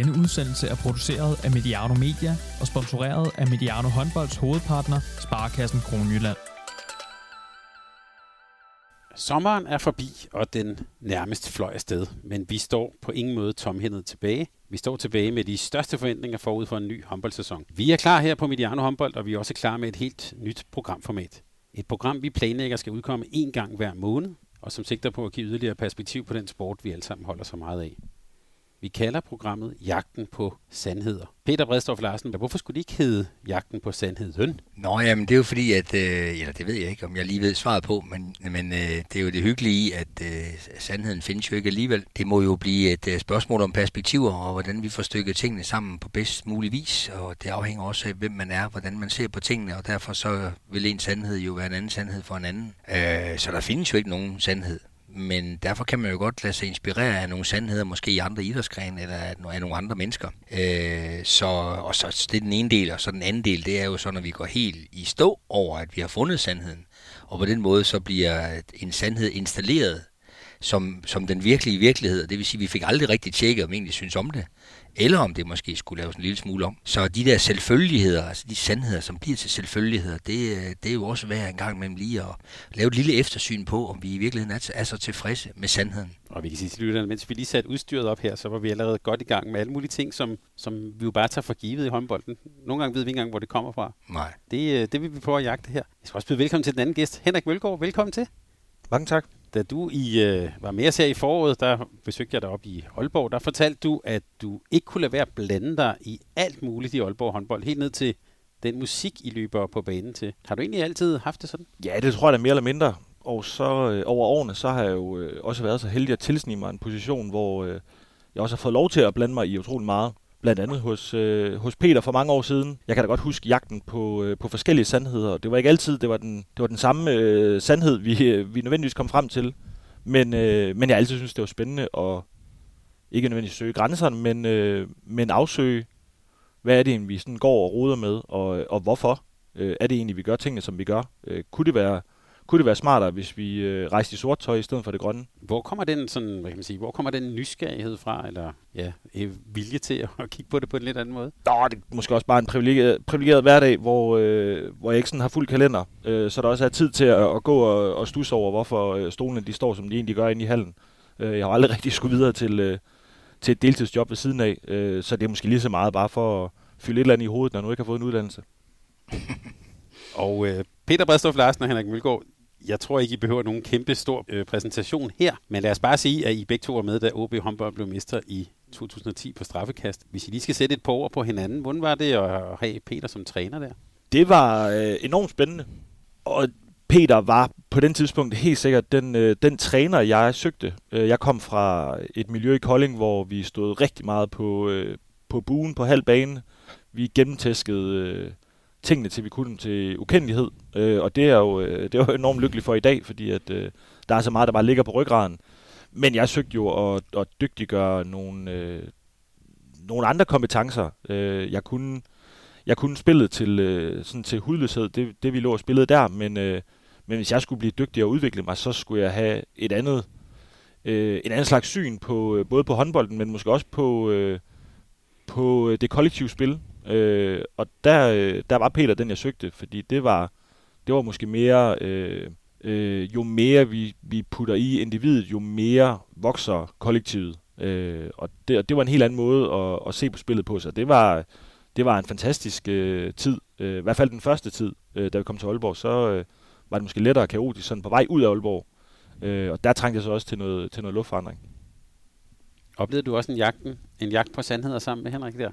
Denne udsendelse er produceret af Mediano Media og sponsoreret af Mediano Håndbolds hovedpartner, Sparkassen Kronjylland. Sommeren er forbi, og den nærmest fløj afsted, men vi står på ingen måde tomhændet tilbage. Vi står tilbage med de største forventninger forud for en ny håndboldsæson. Vi er klar her på Mediano Håndbold, og vi er også klar med et helt nyt programformat. Et program, vi planlægger skal udkomme én gang hver måned, og som sigter på at give yderligere perspektiv på den sport, vi alle sammen holder så meget af. Vi kalder programmet Jagten på Sandheder. Peter Bredstorff Larsen, hvorfor skulle det ikke hedde Jagten på Sandheden? Nå, jamen det er jo fordi, at, øh, eller det ved jeg ikke, om jeg lige ved svaret på, men, men øh, det er jo det hyggelige i, at øh, sandheden findes jo ikke alligevel. Det må jo blive et øh, spørgsmål om perspektiver, og hvordan vi får stykket tingene sammen på bedst mulig vis, og det afhænger også af, hvem man er, hvordan man ser på tingene, og derfor så vil en sandhed jo være en anden sandhed for en anden. Øh, så der findes jo ikke nogen sandhed men derfor kan man jo godt lade sig inspirere af nogle sandheder, måske i andre idrætsgrene eller af nogle andre mennesker. Øh, så, og så det er den ene del, og så den anden del, det er jo så, når vi går helt i stå over, at vi har fundet sandheden. Og på den måde så bliver en sandhed installeret som, som den virkelige virkelighed. Det vil sige, at vi fik aldrig rigtig tjekket, om vi egentlig synes om det eller om det måske skulle laves en lille smule om. Så de der selvfølgeligheder, altså de sandheder, som bliver til selvfølgeligheder, det, det er jo også værd en gang imellem lige at lave et lille eftersyn på, om vi i virkeligheden er, er så tilfredse med sandheden. Og vi kan sige til lytterne, mens vi lige satte udstyret op her, så var vi allerede godt i gang med alle mulige ting, som, som vi jo bare tager for givet i håndbolden. Nogle gange ved vi ikke engang, hvor det kommer fra. Nej. Det, øh, det vil vi prøve at jagte her. Jeg skal også byde velkommen til den anden gæst, Henrik Mølgaard. Velkommen til. Mange tak. Da du i, øh, var med os her i foråret, der besøgte jeg dig op i Aalborg, der fortalte du, at du ikke kunne lade være at blande dig i alt muligt i Aalborg håndbold, helt ned til den musik, I løber på banen til. Har du egentlig altid haft det sådan? Ja, det tror jeg da mere eller mindre. Og så øh, over årene, så har jeg jo øh, også været så heldig at tilsnige mig en position, hvor øh, jeg også har fået lov til at blande mig i utrolig meget blandt andet hos, øh, hos Peter for mange år siden. Jeg kan da godt huske jagten på, øh, på forskellige sandheder. Det var ikke altid, det var den, det var den samme øh, sandhed, vi, øh, vi nødvendigvis kom frem til. Men, øh, men jeg altid synes, det var spændende at ikke nødvendigvis søge grænserne, men, øh, men afsøge, hvad er det egentlig, vi sådan går og roder med, og, og hvorfor øh, er det egentlig, vi gør tingene, som vi gør. Øh, kunne det være kunne det være smartere, hvis vi øh, rejste i sort tøj i stedet for det grønne. Hvor kommer den sådan, hvad kan man sige, hvor kommer den nysgerrighed fra, eller ja, vilje til at kigge på det på en lidt anden måde? Nå, det er måske også bare en privilegeret, privilegeret hverdag, hvor, øh, hvor jeg ikke sådan har fuld kalender, øh, så der også er tid til at, at gå og, og stusse over, hvorfor øh, stolene de står, som de egentlig gør inde i hallen. Øh, jeg har aldrig rigtig skulle videre til, øh, til et deltidsjob ved siden af, øh, så det er måske lige så meget bare for at fylde et eller andet i hovedet, når du ikke har fået en uddannelse. og øh, Peter Bredstof Larsen og Henrik Mølgaard, jeg tror ikke, I behøver nogen kæmpe stor øh, præsentation her, men lad os bare sige, at I begge to var med, da OB håndbold blev mester i 2010 på straffekast. Hvis I lige skal sætte et par ord på hinanden, hvordan var det at have Peter som træner der? Det var øh, enormt spændende, og Peter var på den tidspunkt helt sikkert den, øh, den træner, jeg søgte. Øh, jeg kom fra et miljø i Kolding, hvor vi stod rigtig meget på, øh, på buen på halv bane. Vi gennemtæskede øh, tingene til, vi kunne dem til ukendelighed. Øh, og det er, jo, øh, det er jo enormt lykkelig for i dag, fordi at, øh, der er så meget, der bare ligger på ryggraden. Men jeg søgte jo at, at dygtiggøre nogle, øh, nogle andre kompetencer. Øh, jeg kunne jeg kunne spillet til, øh, sådan til hudløshed, det, det vi lå og spillede der, men, øh, men hvis jeg skulle blive dygtig og udvikle mig, så skulle jeg have et andet, øh, en anden slags syn på øh, både på håndbolden, men måske også på, øh, på øh, det kollektive spil. Øh, og der, øh, der var Peter den, jeg søgte, fordi det var, det var måske mere, øh, øh, jo mere vi, vi putter i individet, jo mere vokser kollektivet. Øh, og det, og det var en helt anden måde at, at se på spillet på, så det var, det var en fantastisk øh, tid. Øh, I hvert fald den første tid, øh, da vi kom til Aalborg, så øh, var det måske lettere kaotisk, sådan på vej ud af Aalborg. Øh, og der trængte jeg så også til noget, til noget luftforandring. Oplevede du også en, jagten, en jagt på sandheder sammen med Henrik der?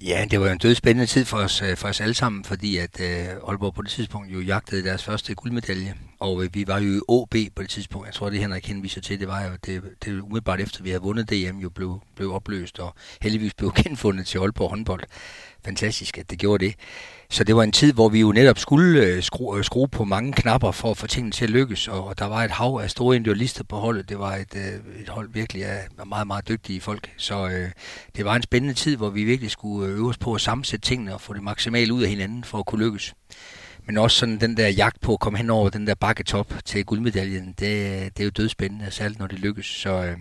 Ja, det var en dødspændende tid for os, øh, for os alle sammen, fordi at øh, Aalborg på det tidspunkt jo jagtede deres første guldmedalje, og øh, vi var jo i OB på det tidspunkt. Jeg tror, det Henrik henviser til, det var jo, det, det umiddelbart efter vi havde vundet DM, jo blev, blev opløst, og heldigvis blev genfundet til Aalborg håndbold fantastisk, at det gjorde det. Så det var en tid, hvor vi jo netop skulle øh, skrue, øh, skrue på mange knapper for at få tingene til at lykkes, og der var et hav af store individualister på holdet. Det var et, øh, et hold virkelig af meget, meget dygtige folk. Så øh, det var en spændende tid, hvor vi virkelig skulle øve os på at sammensætte tingene og få det maksimalt ud af hinanden for at kunne lykkes. Men også sådan den der jagt på at komme hen over den der bakketop til guldmedaljen, det, det er jo dødspændende, særligt når det lykkes. Så, øh,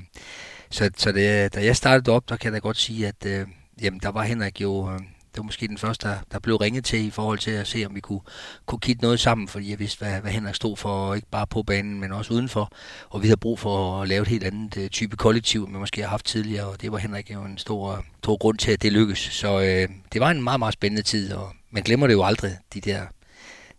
Så, så det, da jeg startede op, der kan jeg da godt sige, at øh, jamen, der var Henrik jo... Øh, det var måske den første, der, der blev ringet til i forhold til at se, om vi kunne, kunne kigge noget sammen, fordi jeg vidste, hvad, hvad Henrik stod for, ikke bare på banen, men også udenfor. Og vi havde brug for at lave et helt andet uh, type kollektiv, end vi måske har haft tidligere, og det var Henrik jo en stor, stor grund til, at det lykkedes. Så øh, det var en meget, meget spændende tid, og man glemmer det jo aldrig, de der,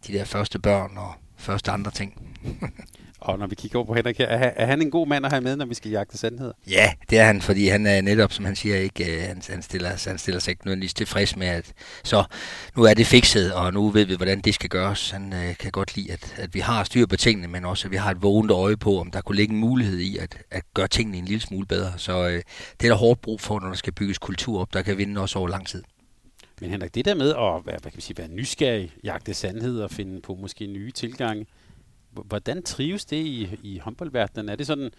de der første børn og første andre ting. Og når vi kigger over på Henrik her, er, er han en god mand at have med, når vi skal jagte sandheder? Ja, det er han, fordi han er netop, som han siger, ikke, øh, han, han, stiller, han stiller sig ikke nødvendigvis tilfreds med, at så nu er det fikset, og nu ved vi, hvordan det skal gøres. Han øh, kan godt lide, at, at vi har styr på tingene, men også, at vi har et vågent øje på, om der kunne ligge en mulighed i at, at gøre tingene en lille smule bedre. Så øh, det er der hårdt brug for, når der skal bygges kultur op, der kan vinde også over lang tid. Men Henrik, det der med at være, hvad kan vi sige, være nysgerrig, jagte sandhed og finde på måske nye tilgange, hvordan trives det i, i håndboldverdenen? Er det sådan,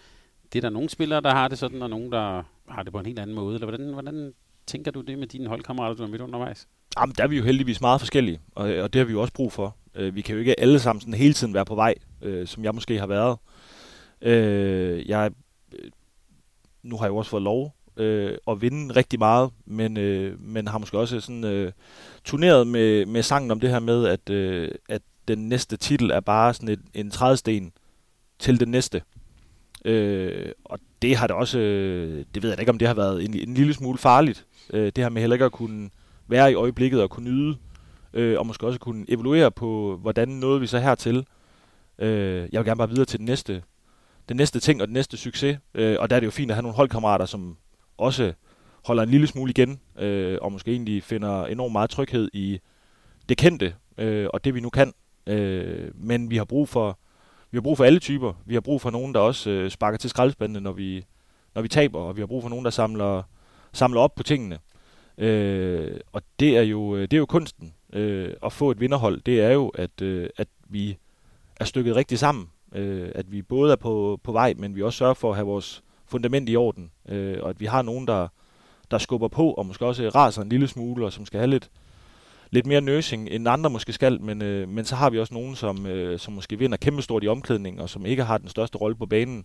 det er der nogle spillere, der har det sådan, og nogle, der har det på en helt anden måde? Eller hvordan, hvordan tænker du det med dine holdkammerater, du er midt undervejs? Jamen, der er vi jo heldigvis meget forskellige, og, og det har vi jo også brug for. Øh, vi kan jo ikke alle sammen sådan hele tiden være på vej, øh, som jeg måske har været. Øh, jeg, nu har jeg jo også fået lov øh, at vinde rigtig meget, men, øh, men har måske også sådan øh, turneret med, med sangen om det her med, at, øh, at den næste titel er bare sådan en, en trædesten til den næste. Øh, og det har det også, øh, det ved jeg ikke, om det har været en, en lille smule farligt. Øh, det her med heller ikke at kunne være i øjeblikket og kunne nyde, øh, og måske også kunne evaluere på, hvordan nåede vi så hertil. Øh, jeg vil gerne bare videre til den næste, den næste ting og den næste succes. Øh, og der er det jo fint at have nogle holdkammerater, som også holder en lille smule igen, øh, og måske egentlig finder enormt meget tryghed i det kendte, øh, og det vi nu kan. Øh, men vi har brug for vi har brug for alle typer. Vi har brug for nogen, der også øh, sparker til skraldespandene, når vi, når vi taber, og vi har brug for nogen, der samler, samler op på tingene. Øh, og det er jo, øh, det er jo kunsten. Øh, at få et vinderhold, det er jo, at, øh, at vi er stykket rigtig sammen. Øh, at vi både er på, på vej, men vi også sørger for at have vores fundament i orden. Øh, og at vi har nogen, der, der skubber på, og måske også raser en lille smule, og som skal have lidt, lidt mere nursing, end andre måske skal, men, øh, men så har vi også nogen, som, øh, som måske vinder kæmpestort i omklædningen, og som ikke har den største rolle på banen.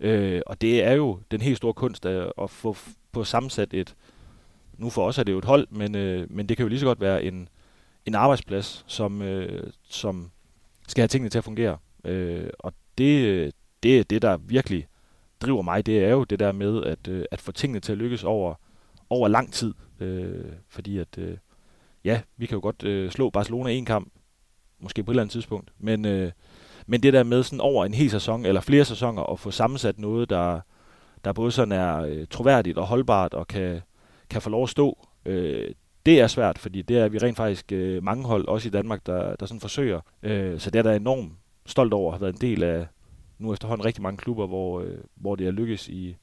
Øh, og det er jo den helt store kunst at, at få på sammensat et, nu for os er det jo et hold, men, øh, men det kan jo lige så godt være en, en arbejdsplads, som, øh, som skal have tingene til at fungere. Øh, og det, det er det, der virkelig driver mig, det er jo det der med at, øh, at få tingene til at lykkes over, over lang tid. Øh, fordi at, øh, ja, vi kan jo godt øh, slå Barcelona en kamp, måske på et eller andet tidspunkt, men, øh, men det der med sådan over en hel sæson, eller flere sæsoner, at få sammensat noget, der, der både sådan er øh, troværdigt og holdbart, og kan, kan få lov at stå, øh, det er svært, fordi det er vi rent faktisk øh, mange hold, også i Danmark, der, der sådan forsøger. Øh, så det er der enormt stolt over at have været en del af nu efterhånden rigtig mange klubber, hvor, øh, hvor det er lykkes i,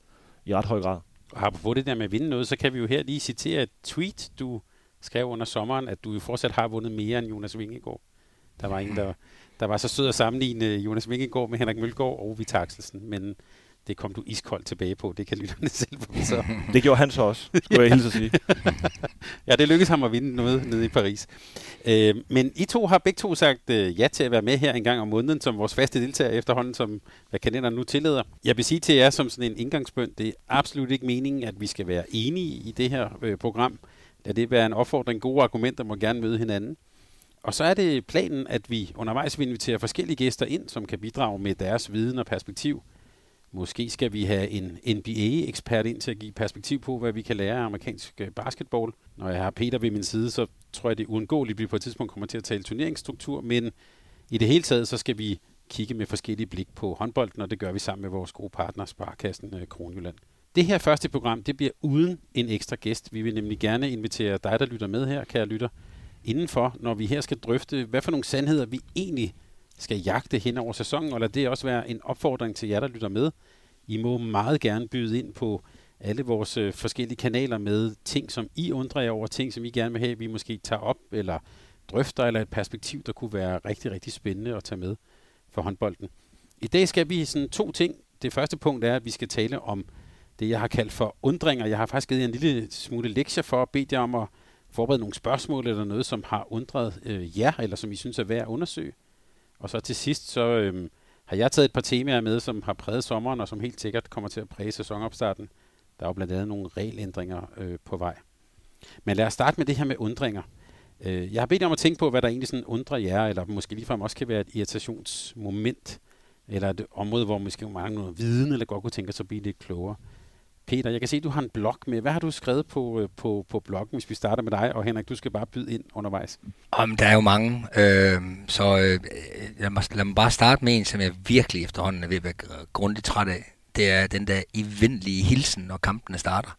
i ret høj grad. Og på det der med at vinde noget, så kan vi jo her lige citere et tweet, du skrev under sommeren, at du jo fortsat har vundet mere end Jonas Vingegaard. Der var en, der, der var så sød at sammenligne Jonas Vingegaard med Henrik Mølgaard og Vita Axelsen, men det kom du iskoldt tilbage på. Det kan lytterne selv få så. Det gjorde han så også, skulle jeg hilse at sige. ja, det lykkedes ham at vinde noget nede i Paris. Øh, men I to har begge to sagt øh, ja til at være med her en gang om måneden som vores faste deltager efterhånden, som hvad kalenderen nu tillader. Jeg vil sige til jer som sådan en indgangsbønd, det er absolut ikke meningen, at vi skal være enige i det her øh, program. Lad det være en opfordring. Gode argumenter må gerne møde hinanden. Og så er det planen, at vi undervejs vil invitere forskellige gæster ind, som kan bidrage med deres viden og perspektiv. Måske skal vi have en NBA-ekspert ind til at give perspektiv på, hvad vi kan lære af amerikansk øh, basketball. Når jeg har Peter ved min side, så tror jeg, det er uundgåeligt, at vi på et tidspunkt kommer til at tale turneringsstruktur, men i det hele taget, så skal vi kigge med forskellige blik på håndbolden, og det gør vi sammen med vores gode partner, Sparkassen øh, Kronjylland. Det her første program, det bliver uden en ekstra gæst. Vi vil nemlig gerne invitere dig, der lytter med her, kære lytter, indenfor, når vi her skal drøfte, hvad for nogle sandheder vi egentlig skal jagte hen over sæsonen, og lad det også være en opfordring til jer, der lytter med. I må meget gerne byde ind på alle vores øh, forskellige kanaler med ting, som I undrer jer over, ting, som I gerne vil have, vi måske tager op, eller drøfter, eller et perspektiv, der kunne være rigtig, rigtig spændende at tage med for håndbolden. I dag skal vi sådan to ting. Det første punkt er, at vi skal tale om det, jeg har kaldt for undringer. Jeg har faktisk givet jer en lille smule lektier for at bede jer om at forberede nogle spørgsmål eller noget, som har undret øh, jer, eller som I synes er værd at undersøge. Og så til sidst, så øh, har jeg taget et par temaer med, som har præget sommeren, og som helt sikkert kommer til at præge sæsonopstarten. Der er jo blandt andet nogle regelændringer øh, på vej. Men lad os starte med det her med undringer. Øh, jeg har bedt jer om at tænke på, hvad der egentlig sådan undrer jer, eller måske ligefrem også kan være et irritationsmoment, eller et område, hvor måske mangler noget viden, eller godt kunne tænke sig at blive lidt klogere. Peter, jeg kan se, at du har en blog med. Hvad har du skrevet på, øh, på, på bloggen, hvis vi starter med dig? Og Henrik, du skal bare byde ind undervejs. Om der er jo mange, øh, så øh, lad, mig, lad mig bare starte med en, som jeg virkelig efterhånden er ved at være grundigt træt af. Det er den der evindelige hilsen, når kampene starter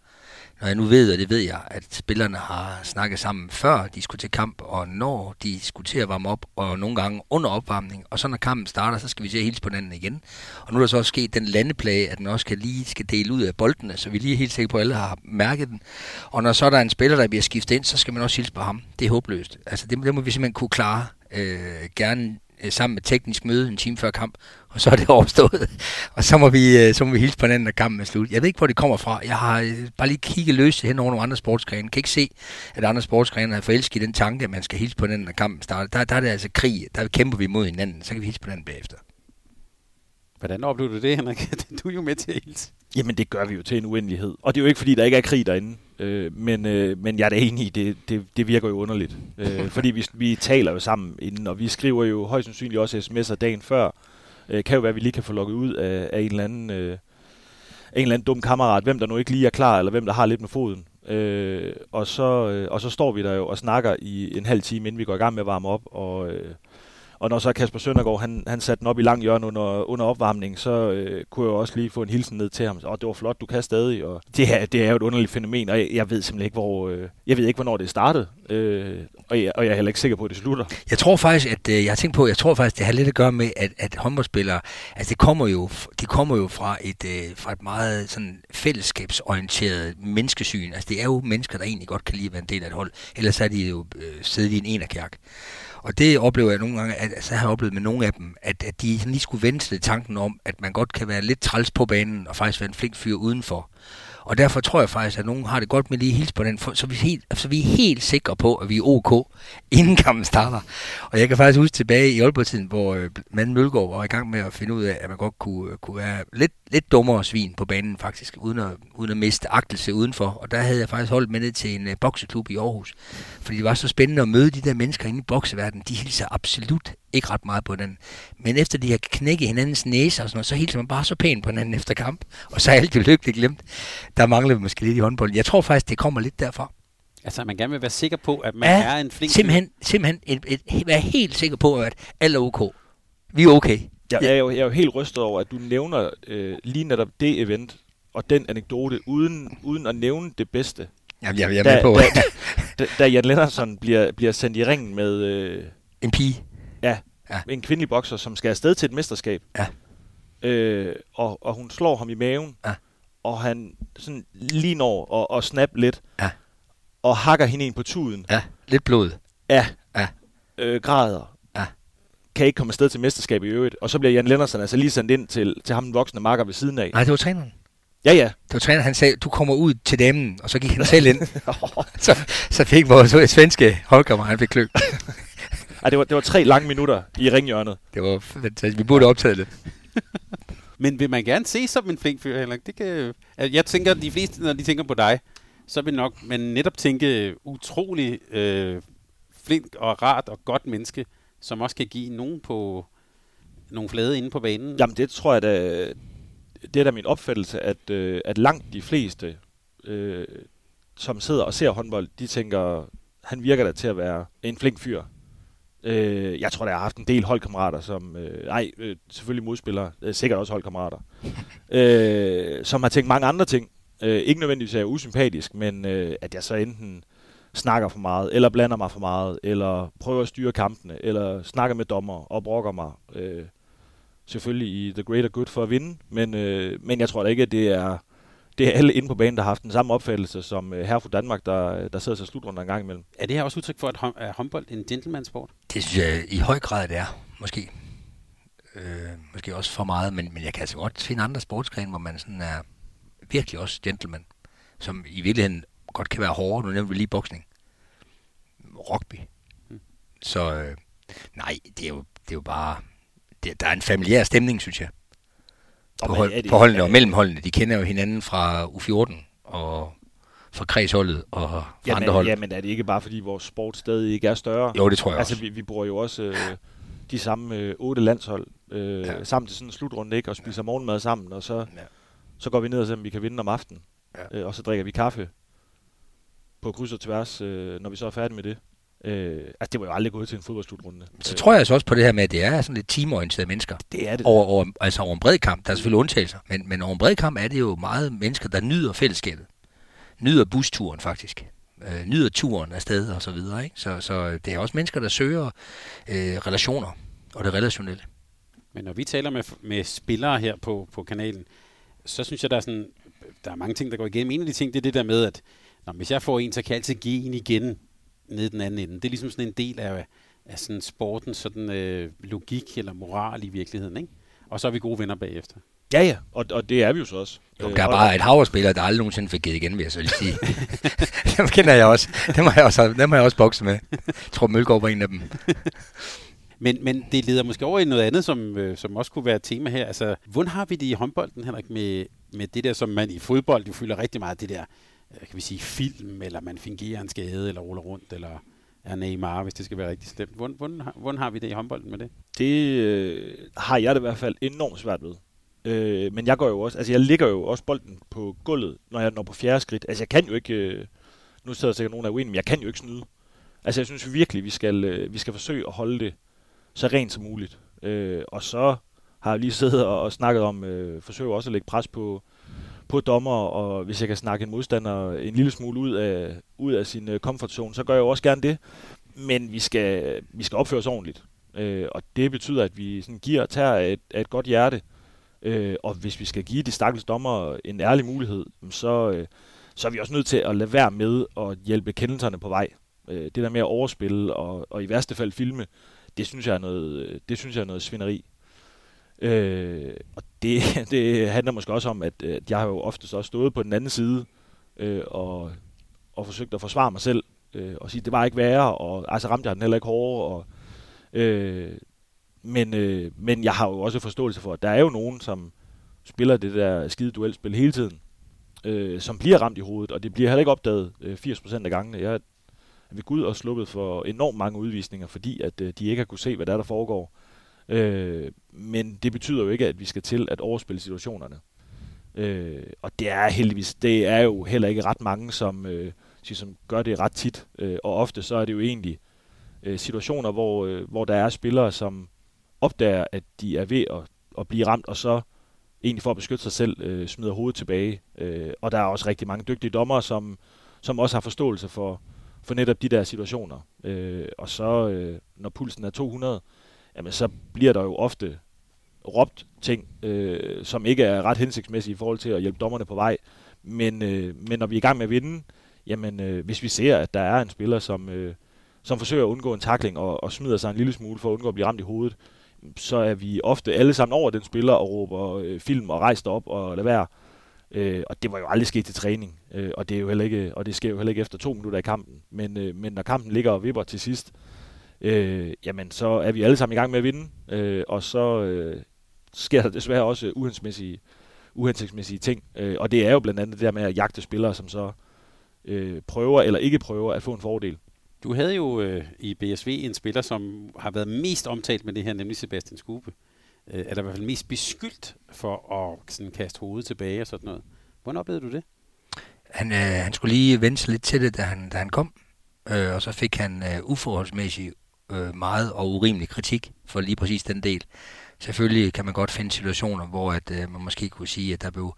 når jeg nu ved, og det ved jeg, at spillerne har snakket sammen før de skulle til kamp, og når de skulle til at varme op, og nogle gange under opvarmning, og så når kampen starter, så skal vi se at hilse på hinanden igen. Og nu er der så også sket den landeplage, at den også kan lige skal dele ud af boldene, så vi lige er helt sikre på, at alle har mærket den. Og når så der en spiller, der bliver skiftet ind, så skal man også hilse på ham. Det er håbløst. Altså det, det må vi simpelthen kunne klare. Øh, gerne Øh, sammen med teknisk møde en time før kamp, og så er det overstået. og så må vi, øh, så må vi hilse på hinanden, når kampen er slut. Jeg ved ikke, hvor det kommer fra. Jeg har øh, bare lige kigget løs hen over nogle andre sportsgrene. Jeg kan ikke se, at andre sportsgrene har forelsket i den tanke, at man skal hilse på hinanden, når kampen starter. Der, der er det altså krig. Der kæmper vi mod hinanden. Så kan vi hilse på hinanden bagefter. Hvordan oplever du det, Henrik? Du er jo med til hilse. Jamen, det gør vi jo til en uendelighed. Og det er jo ikke, fordi der ikke er krig derinde. Øh, men, øh, men jeg er da enig i, det, det, det virker jo underligt. Øh, fordi vi, vi taler jo sammen inden, og vi skriver jo højst sandsynligt også sms'er dagen før. Øh, kan jo være, at vi lige kan få lukket ud af, af en eller anden... Øh, en eller anden dum kammerat, hvem der nu ikke lige er klar, eller hvem der har lidt med foden. Øh, og, så, øh, og så står vi der jo og snakker i en halv time, inden vi går i gang med at varme op, og, øh, og når så Kasper Søndergaard, han, han satte den op i lang hjørne under, under opvarmningen, så øh, kunne jeg jo også lige få en hilsen ned til ham. Og det var flot, du kan stadig. Og det, er, det er jo et underligt fænomen, og jeg, jeg ved simpelthen ikke, hvor, øh, jeg ved ikke, hvornår det startede. Øh, og, jeg, og jeg er heller ikke sikker på, at det slutter. Jeg tror faktisk, at øh, jeg har tænkt på, jeg tror faktisk, det har lidt at gøre med, at, at håndboldspillere, altså det kommer jo, de kommer jo fra et, øh, fra et meget sådan fællesskabsorienteret menneskesyn. Altså det er jo mennesker, der egentlig godt kan lide at være en del af et hold. Ellers er de jo øh, siddet i en enerkærk. Og det oplever jeg nogle gange, at altså, jeg har oplevet med nogle af dem, at, at de lige skulle vente til tanken om, at man godt kan være lidt træls på banen, og faktisk være en flink fyr udenfor. Og derfor tror jeg faktisk, at nogen har det godt med lige at hilse på den, for, så, vi helt, så vi er helt sikre på, at vi er ok, inden kampen starter. Og jeg kan faktisk huske tilbage i Aalborg-tiden, hvor øh, Manden Mølgaard var i gang med at finde ud af, at man godt kunne, øh, kunne være lidt, lidt dummere svin på banen faktisk, uden at, uden at miste agtelse udenfor. Og der havde jeg faktisk holdt med ned til en øh, bokseklub i Aarhus. Fordi det var så spændende at møde de der mennesker inde i bokseverdenen. De hilser absolut ikke ret meget på den. Men efter de har knækket hinandens næse og sådan noget, så hilser man bare så pænt på hinanden efter kamp. Og så er alt jo lykkeligt glemt. Der mangler vi måske lidt i håndbold. Jeg tror faktisk, det kommer lidt derfra. Altså, man gerne vil være sikker på, at man Ja, er en flink Simpelthen, simpelthen et, et, et, være helt sikker på, at alt er ok. Vi er okay. Jeg, jeg, er, jo, jeg er jo helt rystet over, at du nævner øh, lige netop det event og den anekdote, uden, uden at nævne det bedste. Jamen, jeg, jeg er Da, med på. da, da, da Jan Lennersson bliver, bliver sendt i ringen med øh, en pige. Ja, Ja. en kvindelig bokser, som skal afsted til et mesterskab. Ja. Øh, og, og hun slår ham i maven, Ja. og han sådan lige når at, at snappe lidt, Ja. og hakker hende ind på tuden. Ja, lidt blod. Ja. Ja. Øh, græder. Ja. Kan ikke komme afsted til mesterskab i øvrigt. Og så bliver Jan Lennersson altså lige sendt ind til, til ham den voksne makker ved siden af. Nej, det var træneren. Ja, ja. Det var træneren, han sagde, du kommer ud til damen, og så gik han selv ind. så, så fik vores svenske holdkammer, han fik klø. Ej, det var, det var tre lange minutter i ringhjørnet. Det var fantastisk. Vi burde optage det. Men vil man gerne se som en flink fyr, Henrik? Det kan, altså, jeg tænker, at de fleste, når de tænker på dig, så vil nok man netop tænke utrolig øh, flink og rart og godt menneske, som også kan give nogen på nogle flade inde på banen. Jamen, det tror jeg da, det er da min opfattelse, at, øh, at langt de fleste, øh, som sidder og ser håndbold, de tænker, han virker da til at være en flink fyr. Øh, jeg tror, der har haft en del holdkammerater, som, øh, nej, øh, selvfølgelig modspillere, øh, sikkert også holdkammerater, øh, som har tænkt mange andre ting. Øh, ikke nødvendigvis er jeg usympatisk, men øh, at jeg så enten snakker for meget, eller blander mig for meget, eller prøver at styre kampene, eller snakker med dommer og brokker mig. Øh, selvfølgelig i the greater good for at vinde, men, øh, men jeg tror da ikke, at det er, det er alle inde på banen, der har haft den samme opfattelse som øh, herre fra Danmark, der, der sidder til slutrunden en gang imellem. Er det her også udtryk for, at hom- er håndbold en gentleman-sport? Det synes jeg i høj grad, det er. Måske. Øh, måske også for meget, men, men jeg kan altså godt finde andre sportsgrene, hvor man sådan er virkelig også gentleman. Som i virkeligheden godt kan være hårdere. Nu nævner vi lige boksning. Rugby. Så øh, nej, det er jo, det er jo bare... Det, der er en familiær stemning, synes jeg. På, hold, på holdene og mellemholdene. De kender jo hinanden fra U14 og fra kredsholdet og fra jamen, andre hold. Jamen er det ikke bare, fordi vores sport stadig ikke er større? Jo, det tror jeg altså, også. vi, vi bruger jo også øh, de samme øh, otte landshold øh, ja. sammen til sådan en slutrunde, ikke? Og spiser ja. morgenmad sammen, og så, ja. så går vi ned og ser, om vi kan vinde om aftenen. Ja. Øh, og så drikker vi kaffe på kryds og tværs, øh, når vi så er færdige med det. Øh, altså, det var jo aldrig gået til en fodboldslutrunde. Så øh, tror jeg altså også på det her med, at det er sådan lidt teamorienterede mennesker. Det er det. Over, over, altså over en bred kamp. Der er selvfølgelig undtagelser, men, men over en bred kamp er det jo meget mennesker, der nyder fællesskabet. Nyder busturen faktisk. Øh, nyder turen afsted og så videre. Ikke? Så, så det er også mennesker, der søger øh, relationer og det relationelle. Men når vi taler med, med spillere her på, på kanalen, så synes jeg, der er, sådan, der er mange ting, der går igennem. En af de ting, det er det der med, at når, hvis jeg får en, så kan jeg altid give en igen ned den anden ende. Det er ligesom sådan en del af, af sådan sportens sådan, øh, logik eller moral i virkeligheden. Ikke? Og så er vi gode venner bagefter. Ja, ja, og, og det er vi jo så også. Jo, der er bare et hav der aldrig nogensinde fik givet igen, vil jeg så lige sige. dem kender jeg også. Dem har jeg også, dem har jeg også bokset med. Jeg tror, Mølgaard var en af dem. Men, men det leder måske over i noget andet, som, øh, som også kunne være et tema her. Altså, hvordan har vi det i håndbolden, Henrik, med, med det der, som man i fodbold jo fylder rigtig meget, det der, øh, Øh, kan vi sige, film, eller man fingerer en skade, eller ruller rundt, eller er Neymar, hvis det skal være rigtig slemt. Hvordan, hvordan, hvordan har vi det i håndbolden med det? Det øh, har jeg det i hvert fald enormt svært ved. Øh, men jeg går jo også, altså jeg ligger jo også bolden på gulvet, når jeg når på fjerde skridt. Altså jeg kan jo ikke, øh, nu sidder sikkert nogen af uenige, men jeg kan jo ikke snyde. Altså jeg synes virkelig, vi skal, øh, vi skal forsøge at holde det så rent som muligt. Øh, og så har jeg lige siddet og, og snakket om, øh, forsøger også at lægge pres på, på dommer, og hvis jeg kan snakke en modstander en lille smule ud af, ud af sin komfortzone, comfort zone, så gør jeg jo også gerne det. Men vi skal, vi skal opføre os ordentligt. Øh, og det betyder, at vi sådan giver og tager et, et godt hjerte. Øh, og hvis vi skal give de stakkels dommer en ærlig mulighed, så, øh, så er vi også nødt til at lade være med at hjælpe kendelserne på vej. Øh, det der med at overspille og, og i værste fald filme, det synes jeg er noget, øh, det synes jeg er noget svineri. Øh, og det, det handler måske også om, at, øh, at jeg har jo oftest også stået på den anden side øh, og, og forsøgt at forsvare mig selv øh, og sige, det var ikke værre, og altså ramte jeg den heller ikke hårdere. Og, øh, men, øh, men jeg har jo også forståelse for, at der er jo nogen, som spiller det der skide duelspil hele tiden, øh, som bliver ramt i hovedet, og det bliver heller ikke opdaget øh, 80% af gangene. Jeg er ved Gud og sluppet for enormt mange udvisninger, fordi at øh, de ikke har kunne se, hvad der, er, der foregår. Øh, Øh, men det betyder jo ikke, at vi skal til at overspille situationerne. Øh, og det er heldigvis, det er jo heller ikke ret mange, som, øh, som gør det ret tit. Øh, og ofte så er det jo egentlig øh, situationer, hvor, øh, hvor der er spillere, som opdager, at de er ved at, at blive ramt, og så egentlig for at beskytte sig selv, øh, smider hovedet tilbage. Øh, og der er også rigtig mange dygtige dommere, som, som også har forståelse for, for netop de der situationer. Øh, og så, øh, når pulsen er 200, jamen så bliver der jo ofte råbt ting, øh, som ikke er ret hensigtsmæssige i forhold til at hjælpe dommerne på vej. Men, øh, men når vi er i gang med at vinde, jamen øh, hvis vi ser, at der er en spiller, som, øh, som forsøger at undgå en takling og, og smider sig en lille smule for at undgå at blive ramt i hovedet, så er vi ofte alle sammen over den spiller og råber øh, film og rejser op og lad være. Øh, og det var jo aldrig sket til træning, øh, og det er jo heller ikke, og det sker jo heller ikke efter to minutter i kampen. Men, øh, men når kampen ligger og vipper til sidst, øh, jamen så er vi alle sammen i gang med at vinde, øh, og så øh, sker der desværre også uhensigtsmæssige, uhensigtsmæssige ting. Øh, og det er jo blandt andet det der med at jagte spillere, som så øh, prøver eller ikke prøver at få en fordel. Du havde jo øh, i BSV en spiller, som har været mest omtalt med det her, nemlig Sebastian Skube. Øh, er der i hvert fald mest beskyldt for at sådan, kaste hovedet tilbage og sådan noget. Hvordan oplevede du det? Han, øh, han skulle lige vente sig lidt til det, da han, da han kom. Øh, og så fik han øh, uforholdsmæssigt øh, meget og urimelig kritik for lige præcis den del. Selvfølgelig kan man godt finde situationer, hvor at, øh, man måske kunne sige, at der blev,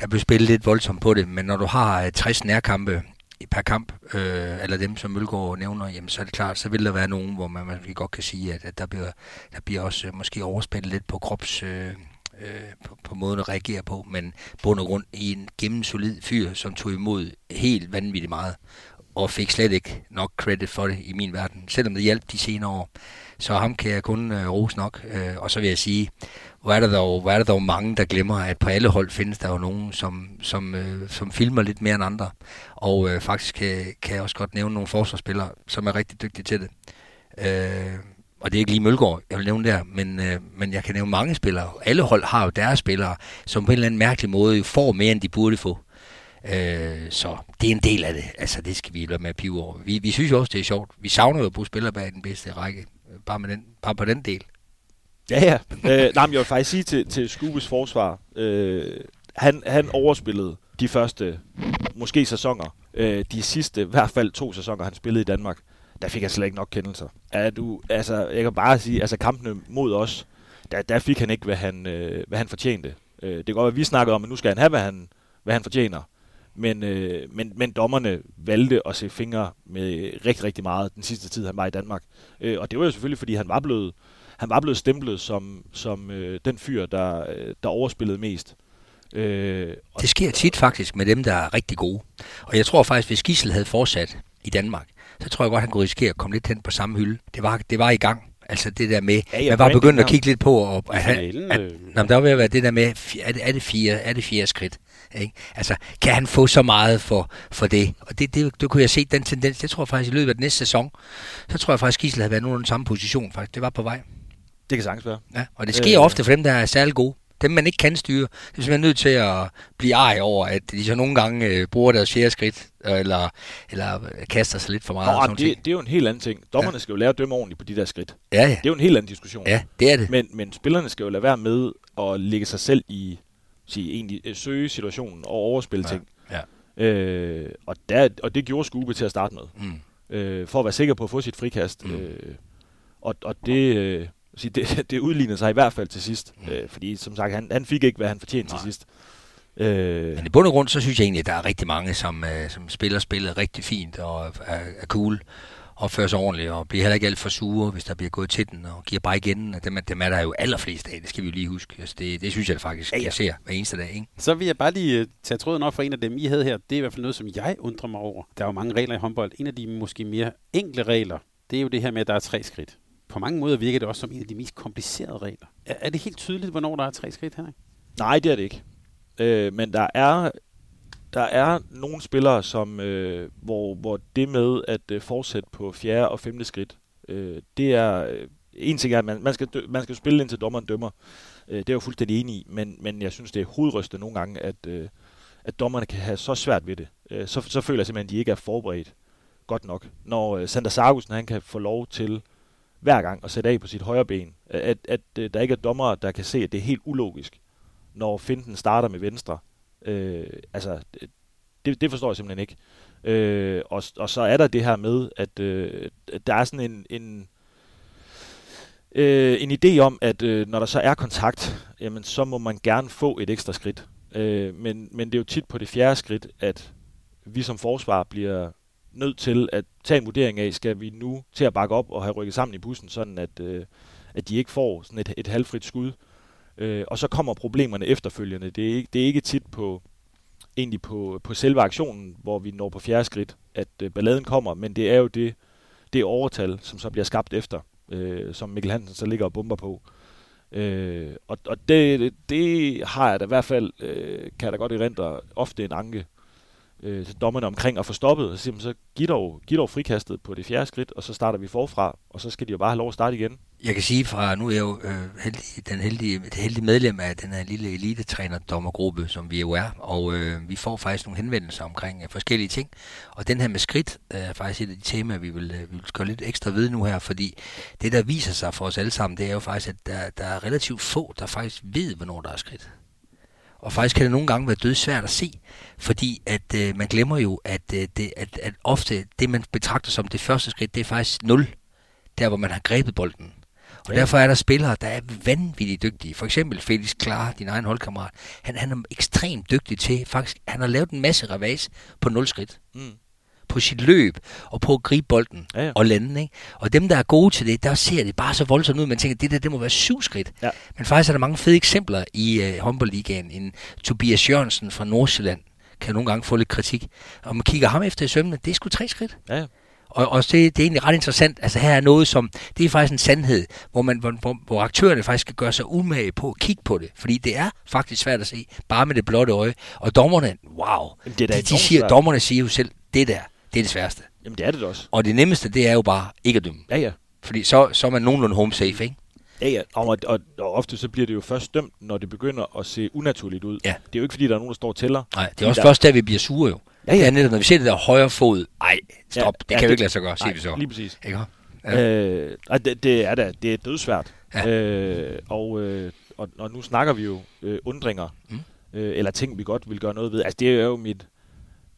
der blev spillet lidt voldsomt på det, men når du har øh, 60 nærkampe per kamp, øh, eller dem som Mølgaard nævner, jamen så er det klart, så vil der være nogen, hvor man måske godt kan sige, at, at der, bliver, der bliver også øh, måske overspillet lidt på krops... Øh, øh, på, på måden at reagere på, men bund og grund i en gennemsolid fyr, som tog imod helt vanvittigt meget, og fik slet ikke nok credit for det i min verden, selvom det hjalp de senere år. Så ham kan jeg kun øh, rose nok. Øh, og så vil jeg sige, hvor er, der dog, hvor er der dog mange, der glemmer, at på alle hold findes der jo nogen, som, som, øh, som filmer lidt mere end andre. Og øh, faktisk kan, kan jeg også godt nævne nogle forsvarsspillere, som er rigtig dygtige til det. Øh, og det er ikke lige Mølgaard, jeg vil nævne der, men, øh, men jeg kan nævne mange spillere. Alle hold har jo deres spillere, som på en eller anden mærkelig måde får mere, end de burde få. Øh, så det er en del af det. Altså, det skal vi lade med at pive over. Vi, vi synes jo også, det er sjovt. Vi savner jo at bruge spillere bag den bedste række. Bare, med den, bare på den del. Ja, ja. øh, nej, men jeg vil faktisk sige til, til Skubes forsvar, øh, han, han overspillede de første, måske sæsoner, øh, de sidste, i hvert fald to sæsoner, han spillede i Danmark, der fik han slet ikke nok kendelser. Er du, altså, jeg kan bare sige, altså kampene mod os, der, der fik han ikke, hvad han, øh, hvad han fortjente. Øh, det kan godt være, at vi snakkede om, at nu skal han have, hvad han, hvad han fortjener. Men, øh, men, men dommerne valgte at se fingre med rigtig, rigtig meget den sidste tid, han var i Danmark. Øh, og det var jo selvfølgelig, fordi han var blevet, han var blevet stemplet som, som øh, den fyr, der, øh, der overspillede mest. Øh, det sker tit faktisk med dem, der er rigtig gode. Og jeg tror faktisk, hvis Gissel havde fortsat i Danmark, så tror jeg godt, han kunne risikere at komme lidt hen på samme hylde. Det var, det var i gang. Altså det der med, ja, man var begyndt at kigge lidt på, og, at, at, at, øh. at, der var ved at være det der med, er det, er det, fire, er det fire skridt? Ikke? Altså, kan han få så meget for, for det? Og det, det, det kunne jeg se, den tendens, det tror jeg faktisk i løbet af den næste sæson, så tror jeg faktisk, at Gisle havde været nogen den samme position, faktisk. Det var på vej. Det kan sagtens være. Ja, og det sker øh, ofte for dem, der er særlig gode. Dem, man ikke kan styre. Det er simpelthen nødt til at blive ej over, at de så nogle gange øh, bruger deres fjerde skridt, eller, eller kaster sig lidt for meget. Nå, og det, det, er jo en helt anden ting. Dommerne ja. skal jo lære at dømme ordentligt på de der skridt. Ja, ja. Det er jo en helt anden diskussion. Ja, det er det. Men, men spillerne skal jo lade være med at lægge sig selv i sige, egentlig øh, søge situationen og overspille ja. ting. Ja. Øh, og, der, og det gjorde Skube til at starte med. Mm. Øh, for at være sikker på at få sit frikast. Mm. Øh, og, og det, øh, det, det udlignede sig i hvert fald til sidst. Mm. Øh, fordi som sagt, han, han fik ikke, hvad han fortjente Nej. til sidst. Øh, Men i bund og grund, så synes jeg egentlig, at der er rigtig mange, som, øh, som spiller spillet rigtig fint og er, er cool opfører sig ordentligt og bliver heller ikke alt for sure, hvis der bliver gået til den og giver bare igen. Dem, dem er der jo allerflest af, det skal vi jo lige huske. Altså det, det synes jeg faktisk, ja, ja. jeg ser hver eneste dag. Ikke? Så vil jeg bare lige øh, tage tråden op for en af dem, I havde her. Det er i hvert fald noget, som jeg undrer mig over. Der er jo mange regler i håndbold. En af de måske mere enkle regler, det er jo det her med, at der er tre skridt. På mange måder virker det også som en af de mest komplicerede regler. Er, er det helt tydeligt, hvornår der er tre skridt, Henrik? Nej, det er det ikke. Øh, men der er der er nogle spillere, som, øh, hvor, hvor det med at øh, fortsætte på fjerde og femte skridt, øh, det er... Øh, en ting er, at man, man, skal, man skal spille indtil dommeren dømmer. Øh, det er jeg jo fuldstændig enig i, men, men jeg synes, det er hovedrystet nogle gange, at, øh, at dommerne kan have så svært ved det. Øh, så, så føler jeg simpelthen, at de ikke er forberedt godt nok. Når øh, Sander Sargussen, han kan få lov til hver gang at sætte af på sit højre ben, at, at, at der ikke er dommere, der kan se, at det er helt ulogisk, når finden starter med venstre, Øh, altså, det, det forstår jeg simpelthen ikke. Øh, og, og så er der det her med, at øh, der er sådan en, en, øh, en idé om, at øh, når der så er kontakt, jamen, så må man gerne få et ekstra skridt. Øh, men, men det er jo tit på det fjerde skridt, at vi som forsvar bliver nødt til at tage en vurdering af, skal vi nu til at bakke op og have rykket sammen i bussen, sådan at, øh, at de ikke får sådan et, et halvfrit skud. Øh, og så kommer problemerne efterfølgende. Det er ikke, det er ikke tit på egentlig på, på selve aktionen, hvor vi når på fjerde skridt, at øh, balladen kommer, men det er jo det, det overtal, som så bliver skabt efter, øh, som Mikkel Hansen så ligger og bomber på. Øh, og og det, det har jeg da i hvert fald, øh, kan jeg da godt erindre, ofte en anke øh, til dommerne omkring at få stoppet. Og så, så giv dog, giv dog frikastet på det fjerde skridt, og så starter vi forfra, og så skal de jo bare have lov at starte igen. Jeg kan sige fra, nu er jeg jo øh, heldig, den heldige, det heldige medlem af den her lille elitetræner-dommergruppe, som vi jo er, og øh, vi får faktisk nogle henvendelser omkring øh, forskellige ting. Og den her med skridt øh, er faktisk et af de temaer, vi vil, øh, vi vil gøre lidt ekstra ved nu her, fordi det, der viser sig for os alle sammen, det er jo faktisk, at der, der er relativt få, der faktisk ved, hvornår der er skridt. Og faktisk kan det nogle gange være dødsvært at se, fordi at øh, man glemmer jo, at, øh, det, at, at ofte det, man betragter som det første skridt, det er faktisk nul, der hvor man har grebet bolden. Og ja. derfor er der spillere, der er vanvittigt dygtige. For eksempel Felix Klar, din egen holdkammerat. Han, han er ekstremt dygtig til, faktisk, han har lavet en masse revas på 0 skridt. Mm på sit løb, og på at gribe bolden ja, ja. og lande. Ikke? Og dem, der er gode til det, der ser det bare så voldsomt ud, man tænker, det der, det må være syv skridt. Ja. Men faktisk er der mange fede eksempler i uh, håndboldligaen. En Tobias Jørgensen fra Nordsjælland kan nogle gange få lidt kritik. Og man kigger ham efter i sømmene, det er sgu tre skridt. Ja, ja. Og, og det, det er egentlig ret interessant. Altså her er noget, som, det er faktisk en sandhed, hvor, man, hvor, hvor, hvor aktørerne faktisk skal gøre sig umage på at kigge på det. Fordi det er faktisk svært at se, bare med det blotte øje. Og dommerne, wow, det er de, de siger, dommerne siger jo selv, det der, det er det sværeste. Jamen det er det også. Og det nemmeste, det er jo bare ikke at dømme. Ja, ja. Fordi så, så er man nogenlunde home safe, ikke? Ja, ja, og, og, og ofte så bliver det jo først dømt, når det begynder at se unaturligt ud. Ja. Det er jo ikke, fordi der er nogen, der står og tæller. Nej, det er også der- først der, vi bliver sure jo. Ja, ja. Netop, når vi ser det der højre fod. Ej, stop. Ja, det ja, kan jo det- ikke lade sig gøre, siger vi så. lige præcis. Ikke? Ja. Øh, det, det er da, det er dødsvært. Ja. Øh, og, øh, og, og nu snakker vi jo øh, undringer, Mm. øh, eller ting, vi godt vil gøre noget ved. Altså, det er jo mit,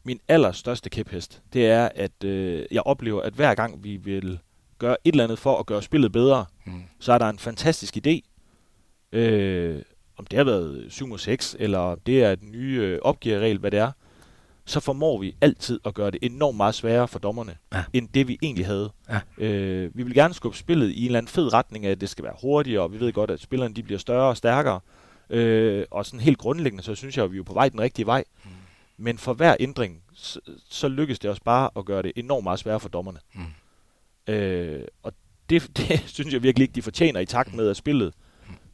min allerstørste kæphest. Det er, at øh, jeg oplever, at hver gang vi vil gøre et eller andet for at gøre spillet bedre, Mm. så er der en fantastisk idé. Øh, om det har været 7 mod 6, eller om det er den nye øh, opgiverregel, hvad det er, så formår vi altid at gøre det enormt meget sværere for dommerne, Ja. end det vi egentlig havde. Ja. Øh, vi vil gerne skubbe spillet i en eller anden fed retning af, at det skal være hurtigere, og vi ved godt, at spillerne de bliver større og stærkere. Øh, og sådan helt grundlæggende, så synes jeg, at vi er på vej den rigtige vej. Mm. Men for hver ændring, så, så lykkes det os bare at gøre det enormt meget sværere for dommerne. Mm. Øh, og det, det synes jeg virkelig ikke, de fortjener i takt med, at spillet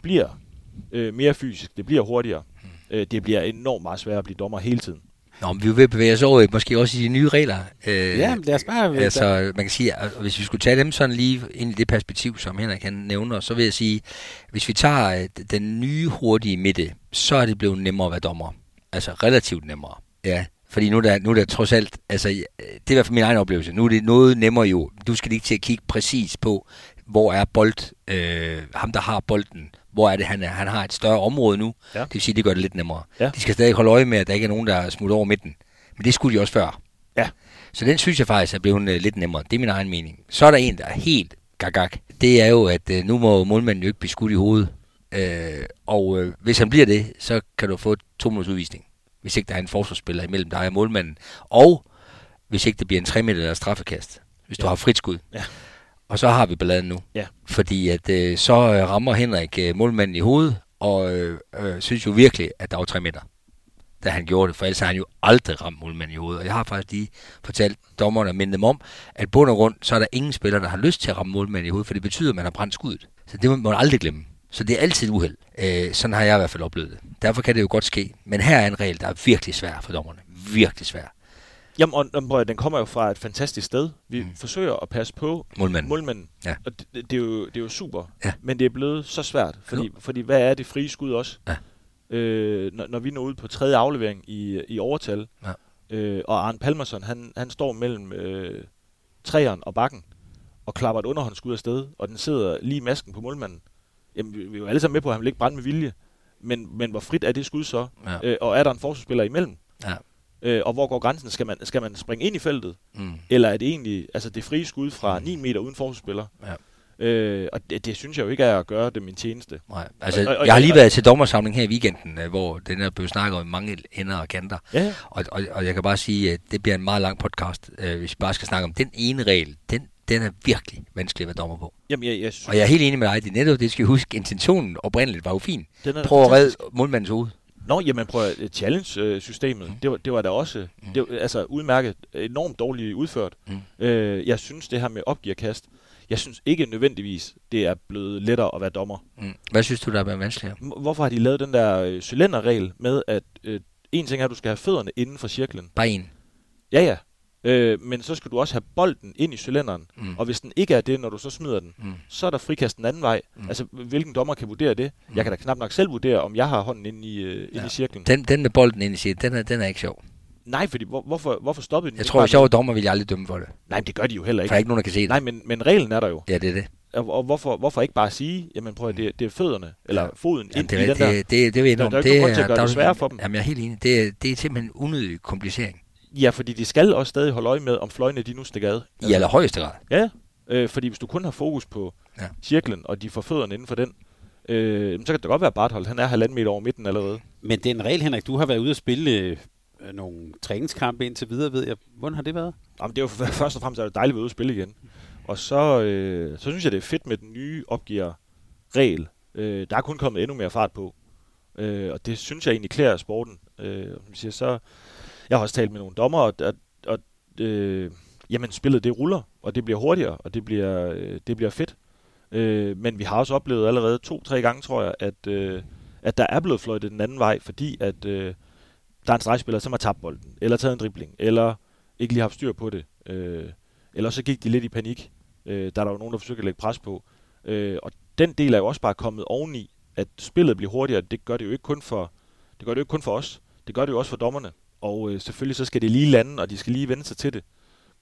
bliver øh, mere fysisk, det bliver hurtigere. Øh, det bliver enormt meget sværere at blive dommer hele tiden. Nå, men vi at bevæge os over måske også i de nye regler. Øh, Ja, lad os bare... Altså, man kan sige, at hvis vi skulle tage dem sådan lige ind i det perspektiv, som Henrik han nævner, så vil jeg sige, hvis vi tager øh, den nye hurtige midte, så er det blevet nemmere at være dommer. Altså relativt nemmere. Ja, fordi nu er der, nu er der trods alt, altså øh, det er i hvert fald min egen oplevelse, nu er det noget nemmere jo. Du skal ikke til at kigge præcis på, hvor er bold, øh, ham der har bolden, hvor er det, han er. Han har et større område nu, Ja. det vil sige, det gør det lidt nemmere. Ja. De skal stadig holde øje med, at der ikke er nogen, der smutter over midten. Men det skulle de også før. Ja. Så den synes jeg faktisk er blevet øh, lidt nemmere. Det er min egen mening. Så er der en, der er helt gagak. Det er jo, at øh, nu må målmanden jo ikke blive skudt i hovedet. Øh, og øh, hvis han bliver det, så kan du få to minutters udvisning. Hvis ikke der er en forsvarsspiller imellem dig og målmanden. Og hvis ikke det bliver en 3 meter eller straffekast. Hvis du Ja. har frit skud. Ja. Og så har vi balladen nu. Ja. Fordi at øh, så øh, rammer Henrik øh, målmanden i hovedet, og øh, øh, synes jo virkelig, at der var 3 meter da han gjorde det, for ellers har han jo aldrig ramt målmanden i hovedet. Og jeg har faktisk lige fortalt dommerne og mindet dem om, at bund og grund, så er der ingen spiller, der har lyst til at ramme målmanden i hovedet, for det betyder, at man har brændt skuddet. Så det må man aldrig glemme. Så det er altid et uheld. Øh, sådan har jeg i hvert fald oplevet det. Derfor kan det jo godt ske. Men her er en regel, der er virkelig svær for dommerne. Virkelig svær. Jamen, og, og, prøv den kommer jo fra et fantastisk sted. Vi Mm. forsøger at passe på Målmanden. målmanden. Ja. Og det, det, er jo, det er jo super. Ja. Men det er blevet så svært. Fordi, fordi hvad er det frie skud også? Ja. Øh, når, når vi når ud på tredje aflevering i, i overtal, Ja. øh, og Arne Palmerson, han, han står mellem øh, træeren og bakken, og klapper et underhåndsskud afsted, og den sidder lige i masken på målmanden. Jamen, vi, vi er jo alle sammen med på, at han vil ikke brænde med vilje. Men, men hvor frit er det skud så? Ja. Øh, og er der en forsvarsspiller imellem? Ja. Øh, og hvor går grænsen? Skal man, skal man springe ind i feltet? Mm. Eller er det egentlig altså det frie skud fra 9 meter uden forsvarsspiller? Ja. Øh, og det, det synes jeg jo ikke er at gøre det min tjeneste. Nej, altså, Og- og- jeg har lige været til dommersamling her i weekenden, øh, hvor den er blevet snakket om mange ender og kanter. Ja, Og, og, og jeg kan bare sige, at det bliver en meget lang podcast, øh, hvis vi bare skal snakke om den ene regel. Den, den er virkelig vanskelig at være dommer på. jamen jeg, jeg synes, Og jeg er helt enig med dig, det er netop det, skal huske. Intentionen oprindeligt var jo fin. den er Prøv at redde målmandens hoved. Nå, jamen prøv at challenge-systemet, Mm. mm. det, var, det var da også Mm. det var, altså udmærket, enormt dårligt udført. Mm. Øh, jeg synes det her med opgiverkast, jeg synes ikke nødvendigvis, det er blevet lettere at være dommer. Mm. Hvad synes du, der er været vanskeligere? Hvorfor har de lavet den der øh, cylinderregel med, at øh, en ting er, at du skal have fødderne inden for cirklen. Bare en. Ja, ja. Øh, men så skal du også have bolden ind i cylinderen. Mm. Og hvis den ikke er det, når du så smider den, Mm. så er der frikast den anden vej. Mm. Altså, hvilken dommer kan vurdere det? Mm. Jeg kan da knap nok selv vurdere, om jeg har hånden inde i, øh, Ja. i cirklen. Den, den med bolden ind i sit, den er, den er ikke sjov. Nej, fordi hvor, hvorfor, hvorfor stoppede den? Jeg tror, var med- dommer, ville jeg aldrig dømme for det. Nej, men det gør de jo heller For ikke. er ikke nogen, der kan se det. Nej, men, men reglen er der jo. Ja, det er det. Og, og hvorfor, hvorfor ikke bare sige, jamen prøv at det, det er fødderne, eller Ja. foden Jamen, ind det, i er, den der. det, det, det vil jeg Der- der er jo ikke nogen grund til at gøre er det jo- sværere for dem. Jamen, jeg er helt enig. Det, er- det er simpelthen unødig komplicering. Ja, fordi de skal også stadig holde øje med, om fløjene de nu stikker ad. I allerhøjeste grad. Ja, øh, fordi hvis du kun har fokus på Ja. cirklen, og de får fødderne inden for den, øh, så kan det godt være, at Barthold, han er halvanden meter over midten allerede. Men det er en regel, Henrik. Du har været ude at spille øh, nogle træningskampe indtil videre, ved jeg. Hvordan har det været? Jamen, det er jo først og fremmest er det dejligt at være ude at spille igen. Og så, øh, så synes jeg, det er fedt med den nye opgiver-regel. Øh, der er kun kommet endnu mere fart på. Øh, og det synes jeg egentlig klæder sporten. Øh, jeg, siger, så, jeg har også talt med nogle dommer, og, og, og øh, jamen, spillet det ruller, og det bliver hurtigere, og det bliver, øh, det bliver fedt. Øh, men vi har også oplevet allerede to-tre gange, tror jeg, at, øh, at der er blevet fløjtet den anden vej, fordi at øh, der er en stregspiller, som har tabt bolden, eller taget en dribling, eller ikke lige haft styr på det. Øh, eller så gik de lidt i panik. Øh, der er der jo nogen, der forsøger at lægge pres på. Øh, og den del er jo også bare kommet oveni, at spillet bliver hurtigere. Det gør det jo ikke kun for, det gør det jo ikke kun for os. Det gør det jo også for dommerne. Og øh, selvfølgelig så skal det lige lande, og de skal lige vende sig til det.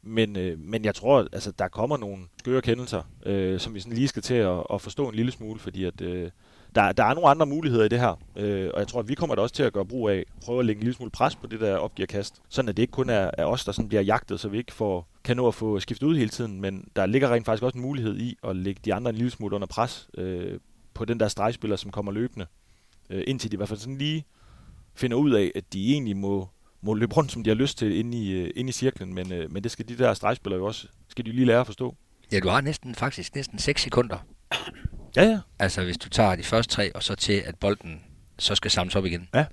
Men, øh, men jeg tror, altså, der kommer nogle skøre kendelser, øh, som vi sådan lige skal til at, at forstå en lille smule, fordi at, øh, der, der er nogle andre muligheder i det her. Øh, og jeg tror, at vi kommer da også til at gøre brug af, prøve at lægge en lille smule pres på det der opgiverkast, sådan at det ikke kun er, er os, der sådan bliver jagtet, så vi ikke får, kan nå at få skiftet ud hele tiden, men der ligger rent faktisk også en mulighed i at lægge de andre en lille smule under pres øh, på den der stregspiller, som kommer løbende, øh, indtil de i hvert fald sådan lige finder ud af, at de egentlig må må løbe rundt, som de har lyst til, inde i, øh, inde i cirklen, men, øh, men det skal de der stregspillere jo også, skal de lige lære at forstå. Ja, du har næsten faktisk næsten 6 sekunder. Ja, ja. Altså, hvis du tager de første tre, og så til, at bolden så skal samles op igen. Ja.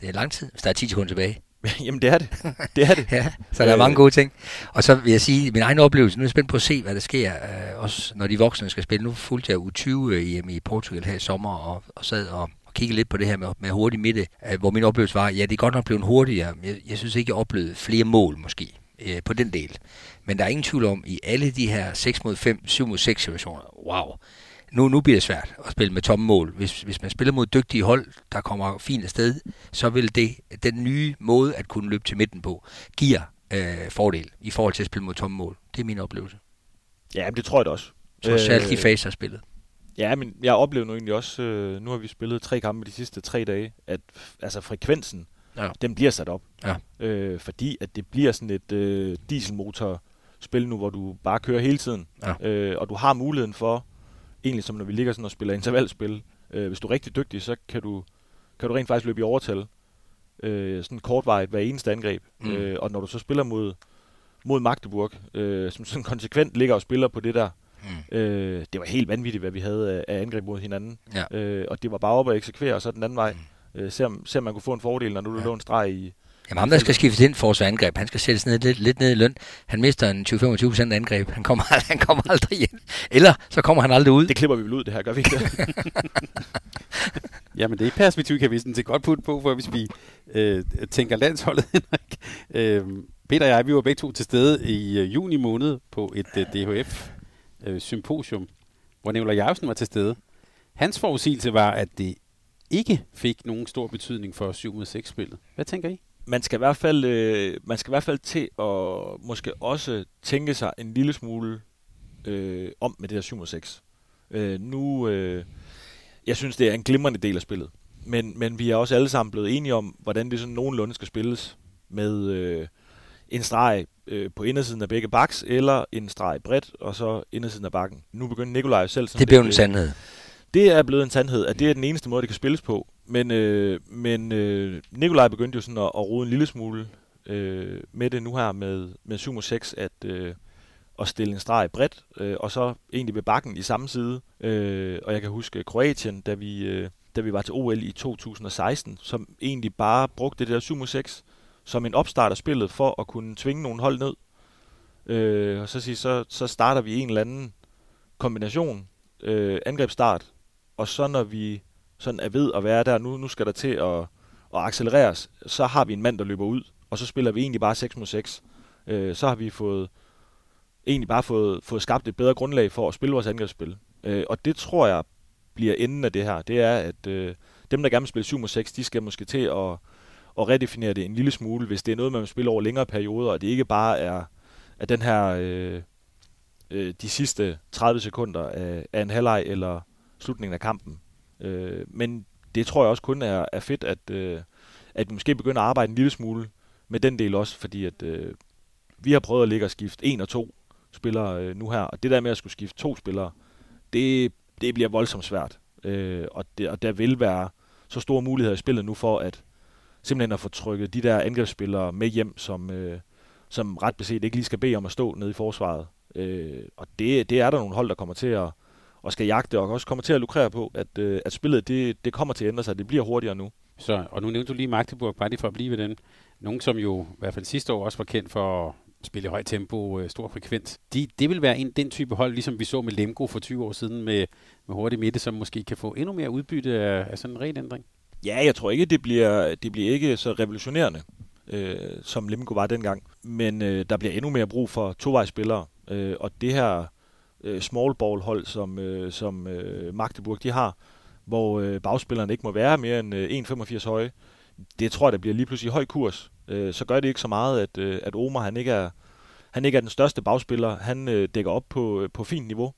Det er lang tid, hvis der er 10 sekunder tilbage. Jamen, det er det. Det er det. ja, så der er mange gode ting. Og så vil jeg sige, min egen oplevelse, nu er jeg spændt på at se, hvad der sker, øh, også når de voksne skal spille. Nu fulgte jeg U20 hjemme i Portugal her i sommer, og, og sad og kigge lidt på det her med, med hurtig midte, øh, hvor min oplevelse var, ja, det er godt nok blevet hurtigere. Jeg, jeg synes ikke, jeg oplevede flere mål måske øh, på den del. Men der er ingen tvivl om, i alle de her 6 mod 5, 7 mod 6 situationer, wow, nu, nu bliver det svært at spille med tomme mål. Hvis, hvis man spiller mod dygtige hold, der kommer fint afsted, så vil det, den nye måde at kunne løbe til midten på, giver øh, fordel i forhold til at spille mod tomme mål. Det er min oplevelse. Ja, det tror jeg da også. Så særligt de faser af spillet. Ja, men jeg oplever nu egentlig også, øh, nu har vi spillet tre kampe de sidste tre dage, at altså frekvensen, ja. den bliver sat op. Ja. Øh, fordi at det bliver sådan et øh, dieselmotor-spil nu, hvor du bare kører hele tiden. Ja. Øh, og du har muligheden for, egentlig som når vi ligger sådan og spiller intervalspil, øh, hvis du er rigtig dygtig, så kan du, kan du rent faktisk løbe i overtal. Øh, sådan kortvarigt hver eneste angreb. Mm. Øh, og når du så spiller mod, mod Magdeburg, øh, som sådan konsekvent ligger og spiller på det der, Mm. Øh, det var helt vanvittigt, hvad vi havde af, angreb mod hinanden. Ja. Øh, og det var bare op at eksekvere, og så den anden vej. Mm. Øh, se, om, se om man kunne få en fordel, når nu ja. lå en streg i... Jamen ham, der skal skifte ind for angreb, han skal sættes ned, lidt, lidt ned i løn. Han mister en 20-25% angreb. Han kommer, han kommer aldrig ind. Eller så kommer han aldrig ud. Det klipper vi vel ud, det her, gør vi ikke det? Jamen det perspektiv kan vi sådan til godt putte på, for hvis vi øh, tænker landsholdet, Henrik. Øh, Peter og jeg, vi var begge to til stede i øh, juni måned på et øh, DHF øh, symposium, hvor Nicolai Jacobsen var til stede. Hans forudsigelse var, at det ikke fik nogen stor betydning for 7 mod 6 spillet. Hvad tænker I? Man skal i hvert fald, øh, man skal i hvert fald til at måske også tænke sig en lille smule øh, om med det der 7 mod 6. Øh, nu, øh, jeg synes, det er en glimrende del af spillet. Men, men vi er også alle sammen blevet enige om, hvordan det sådan nogenlunde skal spilles med øh, en streg øh, på indersiden af begge baks, eller en streg bredt, og så indersiden af bakken. Nu begynder Nikolaj selv... Sådan det blev en sandhed. Det er blevet en sandhed, at det er den eneste måde, det kan spilles på. Men, øh, men øh, Nikolaj begyndte jo sådan at, at rode en lille smule øh, med det nu her med, med 7 6, at, øh, at stille en streg bredt, øh, og så egentlig ved bakken i samme side. Øh, og jeg kan huske Kroatien, da vi, øh, da vi var til OL i 2016, som egentlig bare brugte det der 7 6 som en opstart af spillet for at kunne tvinge nogle hold ned. Øh, og så, sige, så, så starter vi en eller anden kombination, øh, angrebsstart, og så når vi sådan er ved at være der, nu, nu skal der til at, at accelereres, så har vi en mand, der løber ud, og så spiller vi egentlig bare 6 mod 6. Øh, så har vi fået egentlig bare fået, fået skabt et bedre grundlag for at spille vores angrebsspil. Øh, og det tror jeg bliver enden af det her. Det er, at øh, dem, der gerne vil spille 7 mod 6, de skal måske til at og redefinere det en lille smule, hvis det er noget, man vil spille over længere perioder, og det ikke bare er, at den her øh, øh, de sidste 30 sekunder af, af en halvleg eller slutningen af kampen. Øh, men det tror jeg også kun er, er fedt, at, øh, at vi måske begynder at arbejde en lille smule med den del også, fordi at øh, vi har prøvet at ligge og skifte en og to spillere øh, nu her, og det der med at skulle skifte to spillere, det, det bliver voldsomt svært. Øh, og, det, og der vil være så store muligheder i spillet nu for, at simpelthen at få trykket de der angrebsspillere med hjem, som, øh, som ret beset ikke lige skal bede om at stå nede i forsvaret. Øh, og det, det er der nogle hold, der kommer til at, og skal jagte, og også kommer til at lukrere på, at, øh, at spillet det, det kommer til at ændre sig, det bliver hurtigere nu. Så, og nu nævnte du lige Magdeburg, bare lige for at blive ved den. Nogen, som jo i hvert fald sidste år også var kendt for at spille i højt tempo, øh, stor frekvens. De, det vil være en, den type hold, ligesom vi så med Lemgo for 20 år siden med, med hurtig midte, som måske kan få endnu mere udbytte af, af sådan en regelændring. Ja, jeg tror ikke, det bliver, det bliver ikke så revolutionerende, øh, som Lemko var dengang. Men øh, der bliver endnu mere brug for tovejsspillere. Øh, og det her øh, small ball hold, som, øh, som øh, Magdeburg de har, hvor øh, bagspillerne ikke må være mere end øh, 1,85 høje. Det tror jeg, der bliver lige pludselig høj kurs. Øh, så gør det ikke så meget, at, øh, at Omar han ikke er, han ikke er den største bagspiller. Han øh, dækker op på, øh, på fint niveau.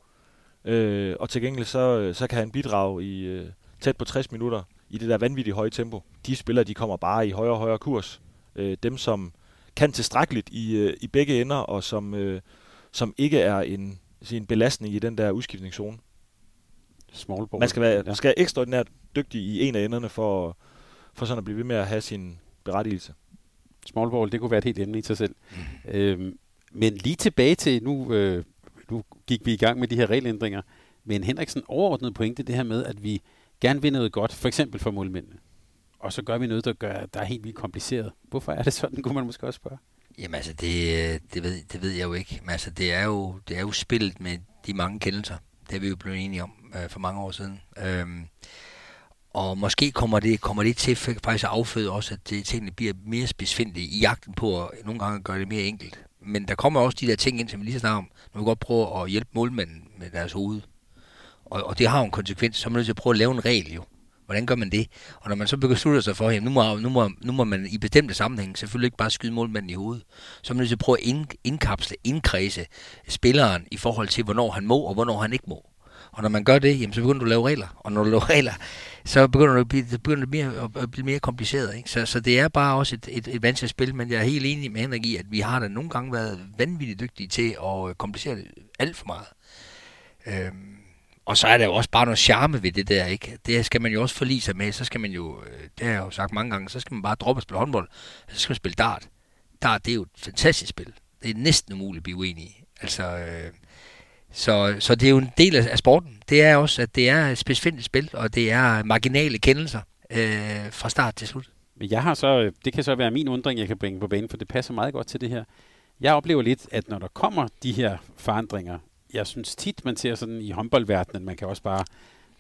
Øh, og til gengæld så, øh, så kan han bidrage i øh, tæt på 60 minutter i det der vanvittigt høje tempo. De spillere, de kommer bare i højere og højere kurs. Øh, dem, som kan tilstrækkeligt i, øh, i begge ender, og som, øh, som ikke er en, en belastning i den der udskiftningszone. Small ball. Man skal være ja. skal ekstraordinært dygtig i en af enderne for, for sådan at blive ved med at have sin berettigelse. Small ball, det kunne være et helt emne i sig selv. Mm. Øhm, men lige tilbage til, nu, øh, nu gik vi i gang med de her regelændringer, men Henriksen overordnet pointe det her med, at vi gerne vil noget godt, for eksempel for målmændene. Og så gør vi noget, der, gør, der er helt vildt kompliceret. Hvorfor er det sådan, kunne man måske også spørge? Jamen altså, det, øh, det, ved, det ved jeg jo ikke. Men altså, det er jo, det er jo spillet med de mange kendelser. Det er vi jo blevet enige om øh, for mange år siden. Øhm, og måske kommer det, kommer det til faktisk at afføde også, at det, tingene bliver mere spidsfindelige i jagten på at nogle gange gøre det mere enkelt. Men der kommer også de der ting ind, som vi lige snakker om. Nu vil godt prøve at hjælpe målmanden med deres hoved. Og, og det har jo en konsekvens, så er man nødt til at prøve at lave en regel jo. Hvordan gør man det? Og når man så beslutter sig for, at nu må, nu, må, nu må man i bestemte sammenhæng selvfølgelig ikke bare skyde målmanden i hovedet, så er man nødt til at prøve at ind, indkapsle, indkredse spilleren i forhold til, hvornår han må og hvornår han ikke må. Og når man gør det, jamen, så begynder du at lave regler. Og når du laver regler, så begynder det at blive, det begynder det mere, at blive mere kompliceret. Ikke? Så, så det er bare også et, et, et vanskeligt spil, men jeg er helt enig med Henrik i, at vi har da nogle gange været vanvittigt dygtige til at øh, komplicere det alt for meget. Øhm, og så er der jo også bare noget charme ved det der, ikke? Det skal man jo også forlige sig med. Så skal man jo, øh, det har jeg jo sagt mange gange, så skal man bare droppe at spille håndbold. Så skal man spille dart. Dart, det er jo et fantastisk spil. Det er næsten umuligt at blive uenig i. Altså, øh, så, så det er jo en del af, af sporten. Det er også, at det er et specifikt spil, og det er marginale kendelser øh, fra start til slut. Men jeg har så, øh, det kan så være min undring, jeg kan bringe på banen, for det passer meget godt til det her. Jeg oplever lidt, at når der kommer de her forandringer, jeg synes tit, man ser sådan i håndboldverdenen, man kan også bare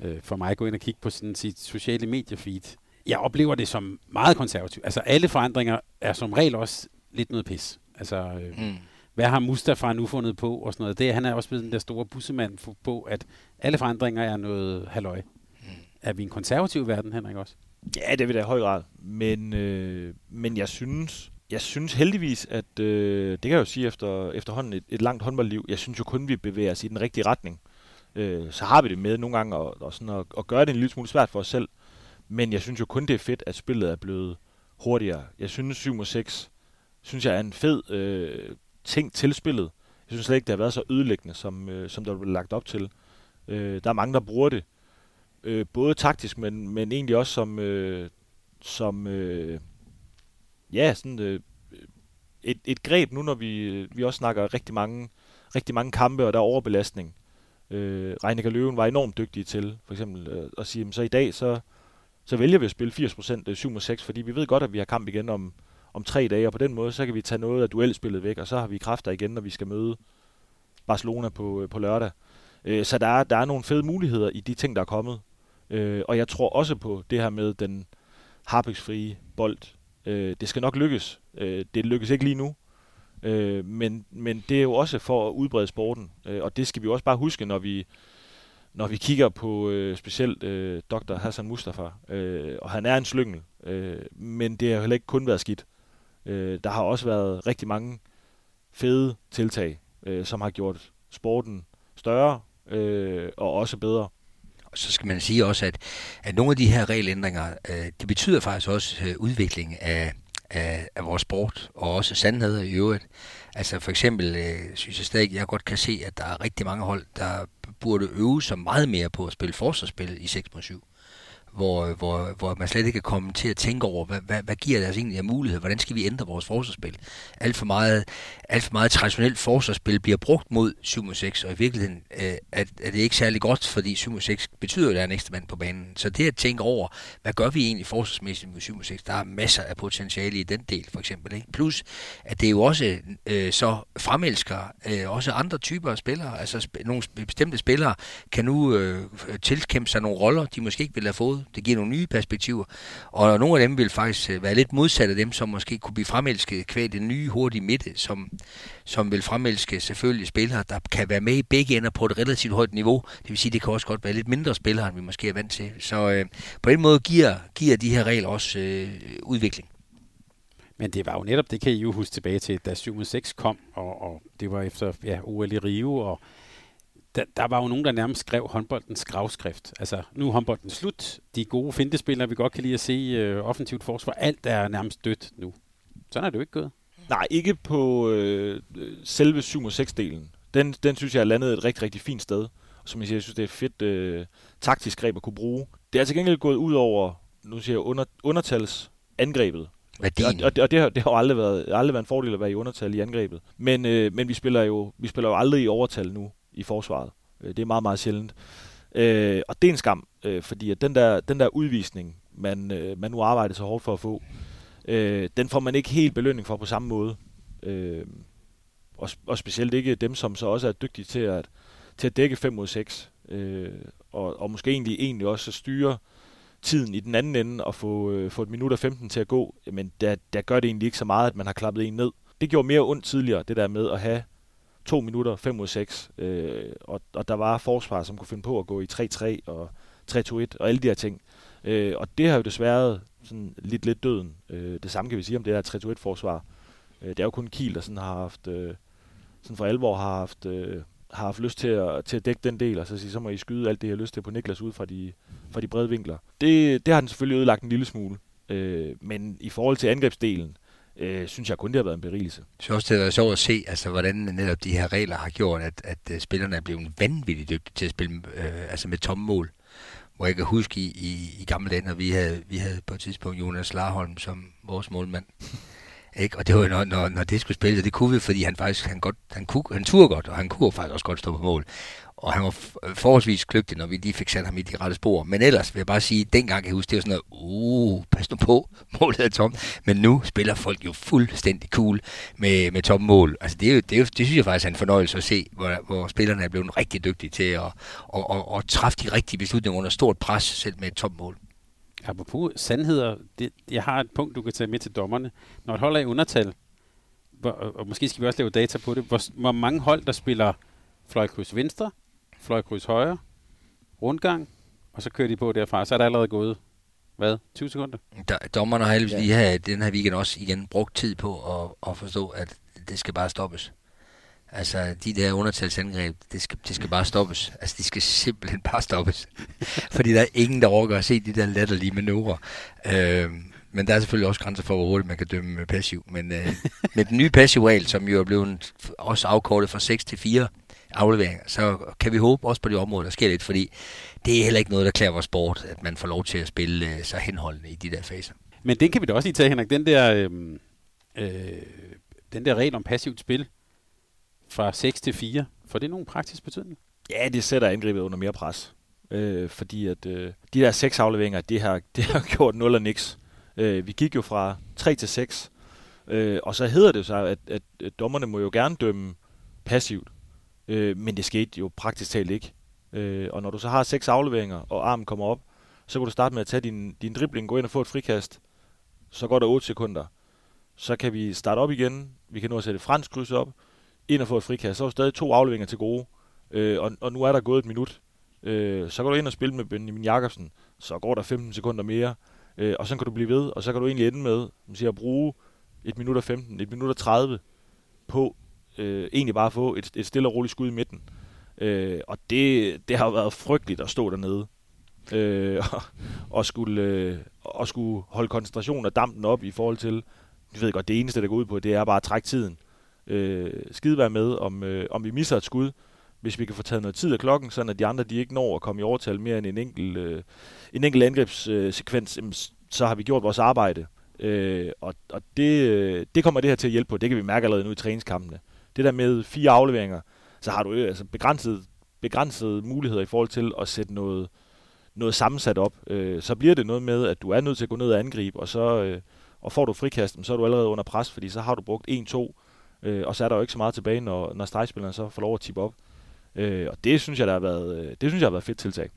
øh, for mig gå ind og kigge på sådan sit sociale mediefeed. Jeg oplever det som meget konservativt. Altså alle forandringer er som regel også lidt noget pis. Altså, øh, mm. hvad har Mustafa nu fundet på og sådan noget. Det, han er også blevet den der store bussemand på, at alle forandringer er noget halløj. Mm. Er vi en konservativ verden, Henrik, også? Ja, det vil da i høj grad. Men, øh, men jeg synes, jeg synes heldigvis, at øh, det kan jeg jo sige efter efterhånden et, et langt håndboldliv, jeg synes jo kun, vi bevæger os i den rigtige retning. Øh, så har vi det med nogle gange at, og sådan at, at gøre det en lille smule svært for os selv. Men jeg synes jo kun, det er fedt, at spillet er blevet hurtigere. Jeg synes 7 mod 6 synes jeg er en fed øh, ting til spillet. Jeg synes slet ikke, det har været så ødelæggende, som, øh, som der blev lagt op til. Øh, der er mange, der bruger det. Øh, både taktisk, men, men egentlig også som, øh, som øh, ja, sådan øh, øh, et, et greb nu, når vi, øh, vi også snakker rigtig mange, rigtig mange kampe, og der er overbelastning. Øh, Reinecker Løven var enormt dygtig til, for eksempel, øh, at sige, så i dag, så, så vælger vi at spille 80% 7 6, fordi vi ved godt, at vi har kamp igen om, om tre dage, og på den måde, så kan vi tage noget af duelspillet væk, og så har vi kræfter igen, når vi skal møde Barcelona på, øh, på lørdag. Øh, så der er, der er nogle fede muligheder i de ting, der er kommet. Øh, og jeg tror også på det her med den harpiksfrie bold, Øh, det skal nok lykkes. Øh, det lykkes ikke lige nu. Øh, men, men det er jo også for at udbrede sporten. Øh, og det skal vi også bare huske, når vi, når vi kigger på øh, specielt øh, Dr. Hassan Mustafa. Øh, og han er en slyngel. Øh, men det har heller ikke kun været skidt. Øh, der har også været rigtig mange fede tiltag, øh, som har gjort sporten større øh, og også bedre. Og så skal man sige også, at, at nogle af de her regelændringer, øh, det betyder faktisk også øh, udvikling af, af, af vores sport, og også sandheder i øvrigt. Altså for eksempel øh, synes jeg stadig, jeg godt kan se, at der er rigtig mange hold, der burde øve sig meget mere på at spille forsvarsspil i 6 7 hvor, hvor, hvor man slet ikke kan komme til at tænke over, hvad, hvad, hvad giver det egentlig af mulighed? Hvordan skal vi ændre vores forsvarsspil? Alt for meget, alt for meget traditionelt forsvarsspil bliver brugt mod 7 6, og i virkeligheden øh, er, er det ikke særlig godt, fordi 7 6 betyder, at der er en ekstra mand på banen. Så det at tænke over, hvad gør vi egentlig forsvarsmæssigt med 7 6, der er masser af potentiale i den del, for eksempel. Ikke? Plus, at det jo også øh, så fremelsker øh, også andre typer af spillere, altså sp- nogle bestemte spillere kan nu øh, tilkæmpe sig nogle roller, de måske ikke ville have fået. Det giver nogle nye perspektiver. Og nogle af dem vil faktisk øh, være lidt modsat af dem, som måske kunne blive fremelsket kvæg den nye hurtige midte, som, som vil fremelske selvfølgelig spillere, der kan være med i begge ender på et relativt højt niveau. Det vil sige, det kan også godt være lidt mindre spillere, end vi måske er vant til. Så øh, på en måde giver, giver de her regler også øh, udvikling. Men det var jo netop, det kan I jo huske tilbage til, da 7-6 kom, og, og det var efter ja, OL i Rio, og der, der var jo nogen, der nærmest skrev håndboldens gravskrift. Altså, nu er håndbolden slut. De gode fintespillere, vi godt kan lide at se øh, offensivt forsvar, alt er nærmest dødt nu. Sådan er det jo ikke gået. Nej, ikke på øh, selve 7-6-delen. Den, den synes jeg er landet et rigtig, rigtig fint sted. Som jeg siger, jeg synes, det er et fedt øh, taktisk greb at kunne bruge. Det er til gengæld gået ud over, nu siger jeg, under, undertalsangrebet. Værdien. Og, og, og det, har, det har jo aldrig været, aldrig været en fordel at være i undertal i angrebet. Men, øh, men vi, spiller jo, vi spiller jo aldrig i overtal nu i forsvaret. Øh, det er meget, meget sjældent. Øh, og det er en skam, øh, fordi at den der, den der udvisning, man, øh, man nu arbejder så hårdt for at få, øh, den får man ikke helt belønning for på samme måde. Øh, og, og specielt ikke dem, som så også er dygtige til at, til at dække 5 mod 6. Øh, og, og måske egentlig, egentlig også styre tiden i den anden ende og få, øh, få et minut og 15 til at gå, men der, der gør det egentlig ikke så meget, at man har klappet en ned. Det gjorde mere ondt tidligere, det der med at have to minutter, 5 mod 6, øh, og, og der var forsvar, som kunne finde på at gå i 3-3 og 3-2-1 og alle de her ting. Øh, og det har jo desværre sådan lidt lidt døden. Øh, det samme kan vi sige om det her 3-2-1-forsvar. Øh, det er jo kun Kiel, der sådan har haft, øh, sådan for alvor har haft, øh, har haft lyst til at, til at dække den del, og så sige, så må I skyde alt det, jeg har lyst til på Niklas ud fra de, fra de brede vinkler. Det, det har den selvfølgelig ødelagt en lille smule. Øh, men i forhold til angrebsdelen, øh, synes jeg kun, det har været en berigelse. Jeg synes også, det har været sjovt at se, altså, hvordan netop de her regler har gjort, at, at øh, spillerne er blevet vanvittigt dygtige til at spille øh, altså med tomme mål. Hvor jeg kan huske i, i, i gamle dage, når vi havde, vi havde på et tidspunkt Jonas Larholm som vores målmand. Ikke? Og det var, når, når, når det skulle spille, og det kunne vi, fordi han faktisk, han, godt, han, kunne, han turde godt, og han kunne faktisk også godt stå på mål. Og han var forholdsvis kløgtig, når vi lige fik sat ham i de rette spor. Men ellers vil jeg bare sige, dengang kan jeg huske, det var sådan noget, uh, pas nu på, målet er tomt. Men nu spiller folk jo fuldstændig cool med, med tom mål. Altså det, er jo, det, er jo, det synes jeg faktisk er en fornøjelse at se, hvor, hvor spillerne er blevet rigtig dygtige til at, at, at, at træffe de rigtige beslutninger under stort pres, selv med et tom mål. Apropos sandheder, det, jeg har et punkt, du kan tage med til dommerne. Når et hold er i undertal, hvor, og måske skal vi også lave data på det, hvor, hvor mange hold, der spiller fløjkryds venstre, fløjkryds højre, rundgang, og så kører de på derfra. Så er der allerede gået, hvad, 20 sekunder? Der, dommerne har heldigvis ja. lige her, den her weekend også igen brugt tid på at, at forstå, at det skal bare stoppes. Altså, de der undertalsangreb, det skal, det skal bare stoppes. Altså, de skal simpelthen bare stoppes. Fordi der er ingen, der overgår at se de der latterlige manøvrer. Øh, men der er selvfølgelig også grænser for, hvor hurtigt man kan dømme passiv. Men øh, med den nye passiv som jo er blevet også afkortet fra 6 til 4 afleveringer, så kan vi håbe også på det område, der sker lidt, fordi det er heller ikke noget, der klæder vores sport, at man får lov til at spille øh, så henholdende i de der faser. Men det kan vi da også lige tage, Henrik. Den der, øh, øh, den der regel om passivt spil, fra 6 til 4. Får det nogen praktisk betydning? Ja, det sætter angrebet under mere pres. Øh, fordi at øh, de der seks afleveringer, det har, det har gjort 0 og niks. Øh, vi gik jo fra 3 til 6. Øh, og så hedder det så, at, at, at dommerne må jo gerne dømme passivt. Øh, men det skete jo praktisk talt ikke. Øh, og når du så har seks afleveringer, og armen kommer op, så kan du starte med at tage din, din dribling, gå ind og få et frikast. Så går der 8 sekunder. Så kan vi starte op igen. Vi kan nu at sætte fransk kryds op ind og få et frikast. Så er der stadig to afleveringer til gode, øh, og, og nu er der gået et minut. Øh, så går du ind og spille med Benjamin Jakobsen, så går der 15 sekunder mere, øh, og så kan du blive ved, og så kan du egentlig ende med man siger, at bruge et minut og 15, et minut og 30 på øh, egentlig bare få et, et stille og roligt skud i midten. Øh, og det, det har været frygteligt at stå dernede øh, og, og, skulle, øh, og skulle holde koncentrationen og dampen op i forhold til, vi ved godt, det eneste, der går ud på, det er bare at trække tiden øh, skide være med, om, øh, om vi misser et skud, hvis vi kan få taget noget tid af klokken, så at de andre de ikke når at komme i overtal mere end en enkelt, øh, en enkelt angrebssekvens, øh, så har vi gjort vores arbejde. Øh, og og det, øh, det kommer det her til at hjælpe på. Det kan vi mærke allerede nu i træningskampene. Det der med fire afleveringer, så har du jo altså begrænset, begrænsede muligheder i forhold til at sætte noget, noget sammensat op. Øh, så bliver det noget med, at du er nødt til at gå ned og angribe, og så øh, og får du frikast, så er du allerede under pres, fordi så har du brugt 1-2 Øh, og så er der jo ikke så meget tilbage, når, når stregspillerne så får lov at tippe op. Øh, og det synes jeg, der har været, øh, det synes jeg har været fedt tiltag.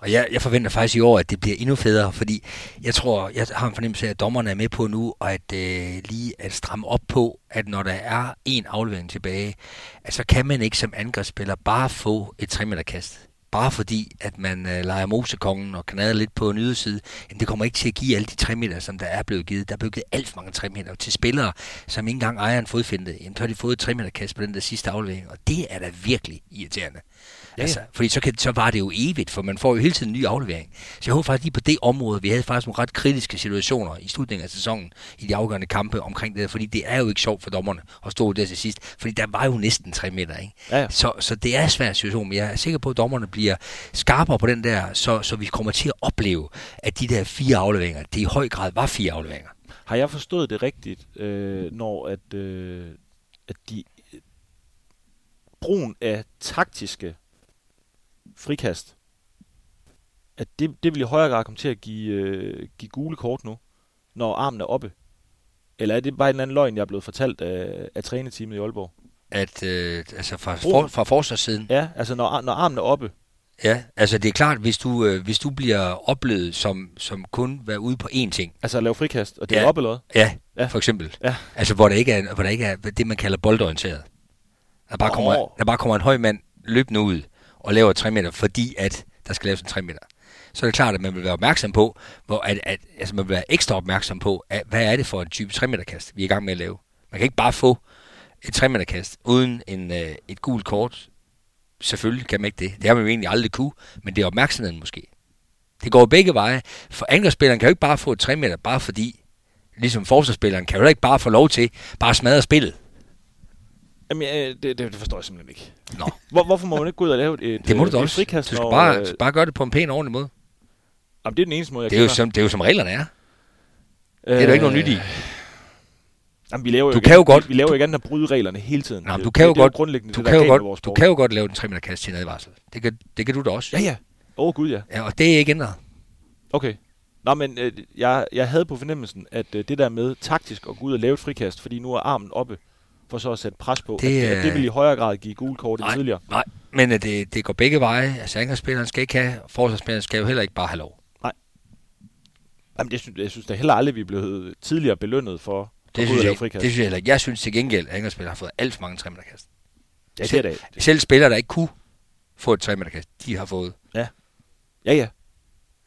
Og jeg, jeg forventer faktisk i år, at det bliver endnu federe, fordi jeg tror, jeg har en fornemmelse af, at dommerne er med på nu, og at øh, lige at stramme op på, at når der er en aflevering tilbage, at så kan man ikke som angrebsspiller bare få et 3 kast bare fordi, at man øh, leger mosekongen og knader lidt på en yderside, jamen det kommer ikke til at give alle de 3 meter, som der er blevet givet. Der er blevet givet alt for mange 3 meter til spillere, som ikke engang ejer en fodfinde. Jamen så har de fået et 3 meter kast på den der sidste aflevering, og det er da virkelig irriterende. Ja. Altså, fordi så, kan, så var det jo evigt, for man får jo hele tiden en ny aflevering. Så jeg håber faktisk lige på det område, vi havde faktisk nogle ret kritiske situationer i slutningen af sæsonen, i de afgørende kampe omkring det, fordi det er jo ikke sjovt for dommerne at stå der til sidst, fordi der var jo næsten 3 meter, ikke? Ja. Så, så det er en svær situation, men jeg er sikker på, at dommerne bliver skarpere på den der, så, så vi kommer til at opleve, at de der fire afleveringer, det i høj grad var fire afleveringer. Har jeg forstået det rigtigt, øh, når at, øh, at de brugen af taktiske frikast, at det, det vil i højere grad komme til at give, øh, give gule kort nu, når armen er oppe? Eller er det bare en anden løgn, jeg er blevet fortalt af, af træneteamet i Aalborg? At, øh, altså fra, for, fra forsvarssiden? Ja, altså når, når armen er oppe. Ja, altså det er klart, hvis du, øh, hvis du bliver oplevet som, som kun være ude på én ting. Altså at lave frikast, og det ja, er op eller ja, ja, for eksempel. Ja. Altså hvor der, ikke er, hvor der ikke er det, man kalder boldorienteret. Der bare, oh. kommer, der bare kommer en høj mand løbende ud, og laver 3 meter, fordi at der skal laves en 3 meter. Så er det klart, at man vil være opmærksom på, hvor at, at, altså man vil være ekstra opmærksom på, at, hvad er det for en type 3 meter kast, vi er i gang med at lave. Man kan ikke bare få et 3 meter kast uden en, øh, et gult kort. Selvfølgelig kan man ikke det. Det har man jo egentlig aldrig kunne, men det er opmærksomheden måske. Det går begge veje. For angrebsspilleren kan jo ikke bare få et 3 meter, bare fordi, ligesom forsvarsspilleren, kan jo ikke bare få lov til bare at smadre spillet. Jamen, øh, det, det forstår jeg simpelthen ikke. Nå. Hvor, hvorfor må man ikke gå ud og lave et, det må du et, også. frikast? Du skal når, bare, øh, bare gøre det på en pæn ordentlig måde. Jamen, det er den eneste måde, jeg det er, jo som, det er jo som reglerne er. Øh, det er der ikke noget nyt i. Jamen, vi laver du jo kan jo godt, vi, vi laver jo igen at bryde reglerne hele tiden. Jamen, du kan jo godt, grundlæggende, du, kan jo godt, du kan jo godt lave den 3 meter kast til en advarsel. Det kan, det kan du da også. Ja, ja. Åh, oh, gud, ja. Ja, og det er ikke ændret. Okay. Nå, men øh, jeg, jeg havde på fornemmelsen, at øh, det der med taktisk at gå ud og lave et frikast, fordi nu er armen oppe, for så at sætte pres på. Det, at, at det vil i højere grad give gul kort end tidligere. Nej, men det, det går begge veje. Altså, angrebsspilleren skal ikke have, forsvarsspilleren skal jo heller ikke bare have lov. Nej. Jamen, det synes, jeg synes da heller aldrig, vi er blevet tidligere belønnet for det synes, jeg, det synes jeg heller ikke. Jeg synes til gengæld, at angrebsspillere har fået alt for mange tremeterkast. Ja, det er det. Selv spillere, der ikke kunne få et tremeterkast, de har fået. Ja. Ja, ja.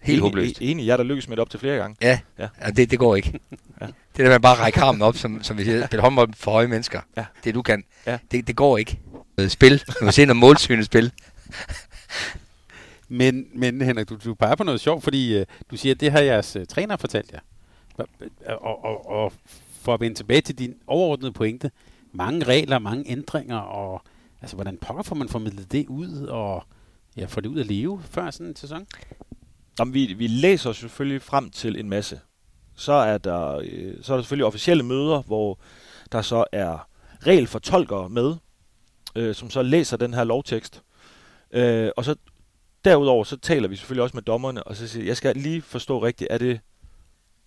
Helt enig, håbløst. Enig, jeg er der lykkes med det op til flere gange. Ja, ja. ja det, det går ikke. ja. Det der med bare at række armen op, som, som vi siger, spille håndbold for høje mennesker. Ja. Det du kan. Ja. Det, det går ikke. Spil. Du må se noget målsynet spil. men, men Henrik, du, du peger på noget sjovt, fordi uh, du siger, at det har jeres uh, træner fortalt jer. Og, og, og for at vende tilbage til din overordnede pointe, mange regler, mange ændringer, og altså, hvordan pokker får man formidlet det ud, og ja, får det ud at leve før sådan en sæson? Jamen, vi, vi læser selvfølgelig frem til en masse. Så er der, øh, så er der selvfølgelig officielle møder, hvor der så er regelfortolkere med, øh, som så læser den her lovtekst. Øh, og så derudover, så taler vi selvfølgelig også med dommerne, og så siger jeg skal lige forstå rigtigt, er det,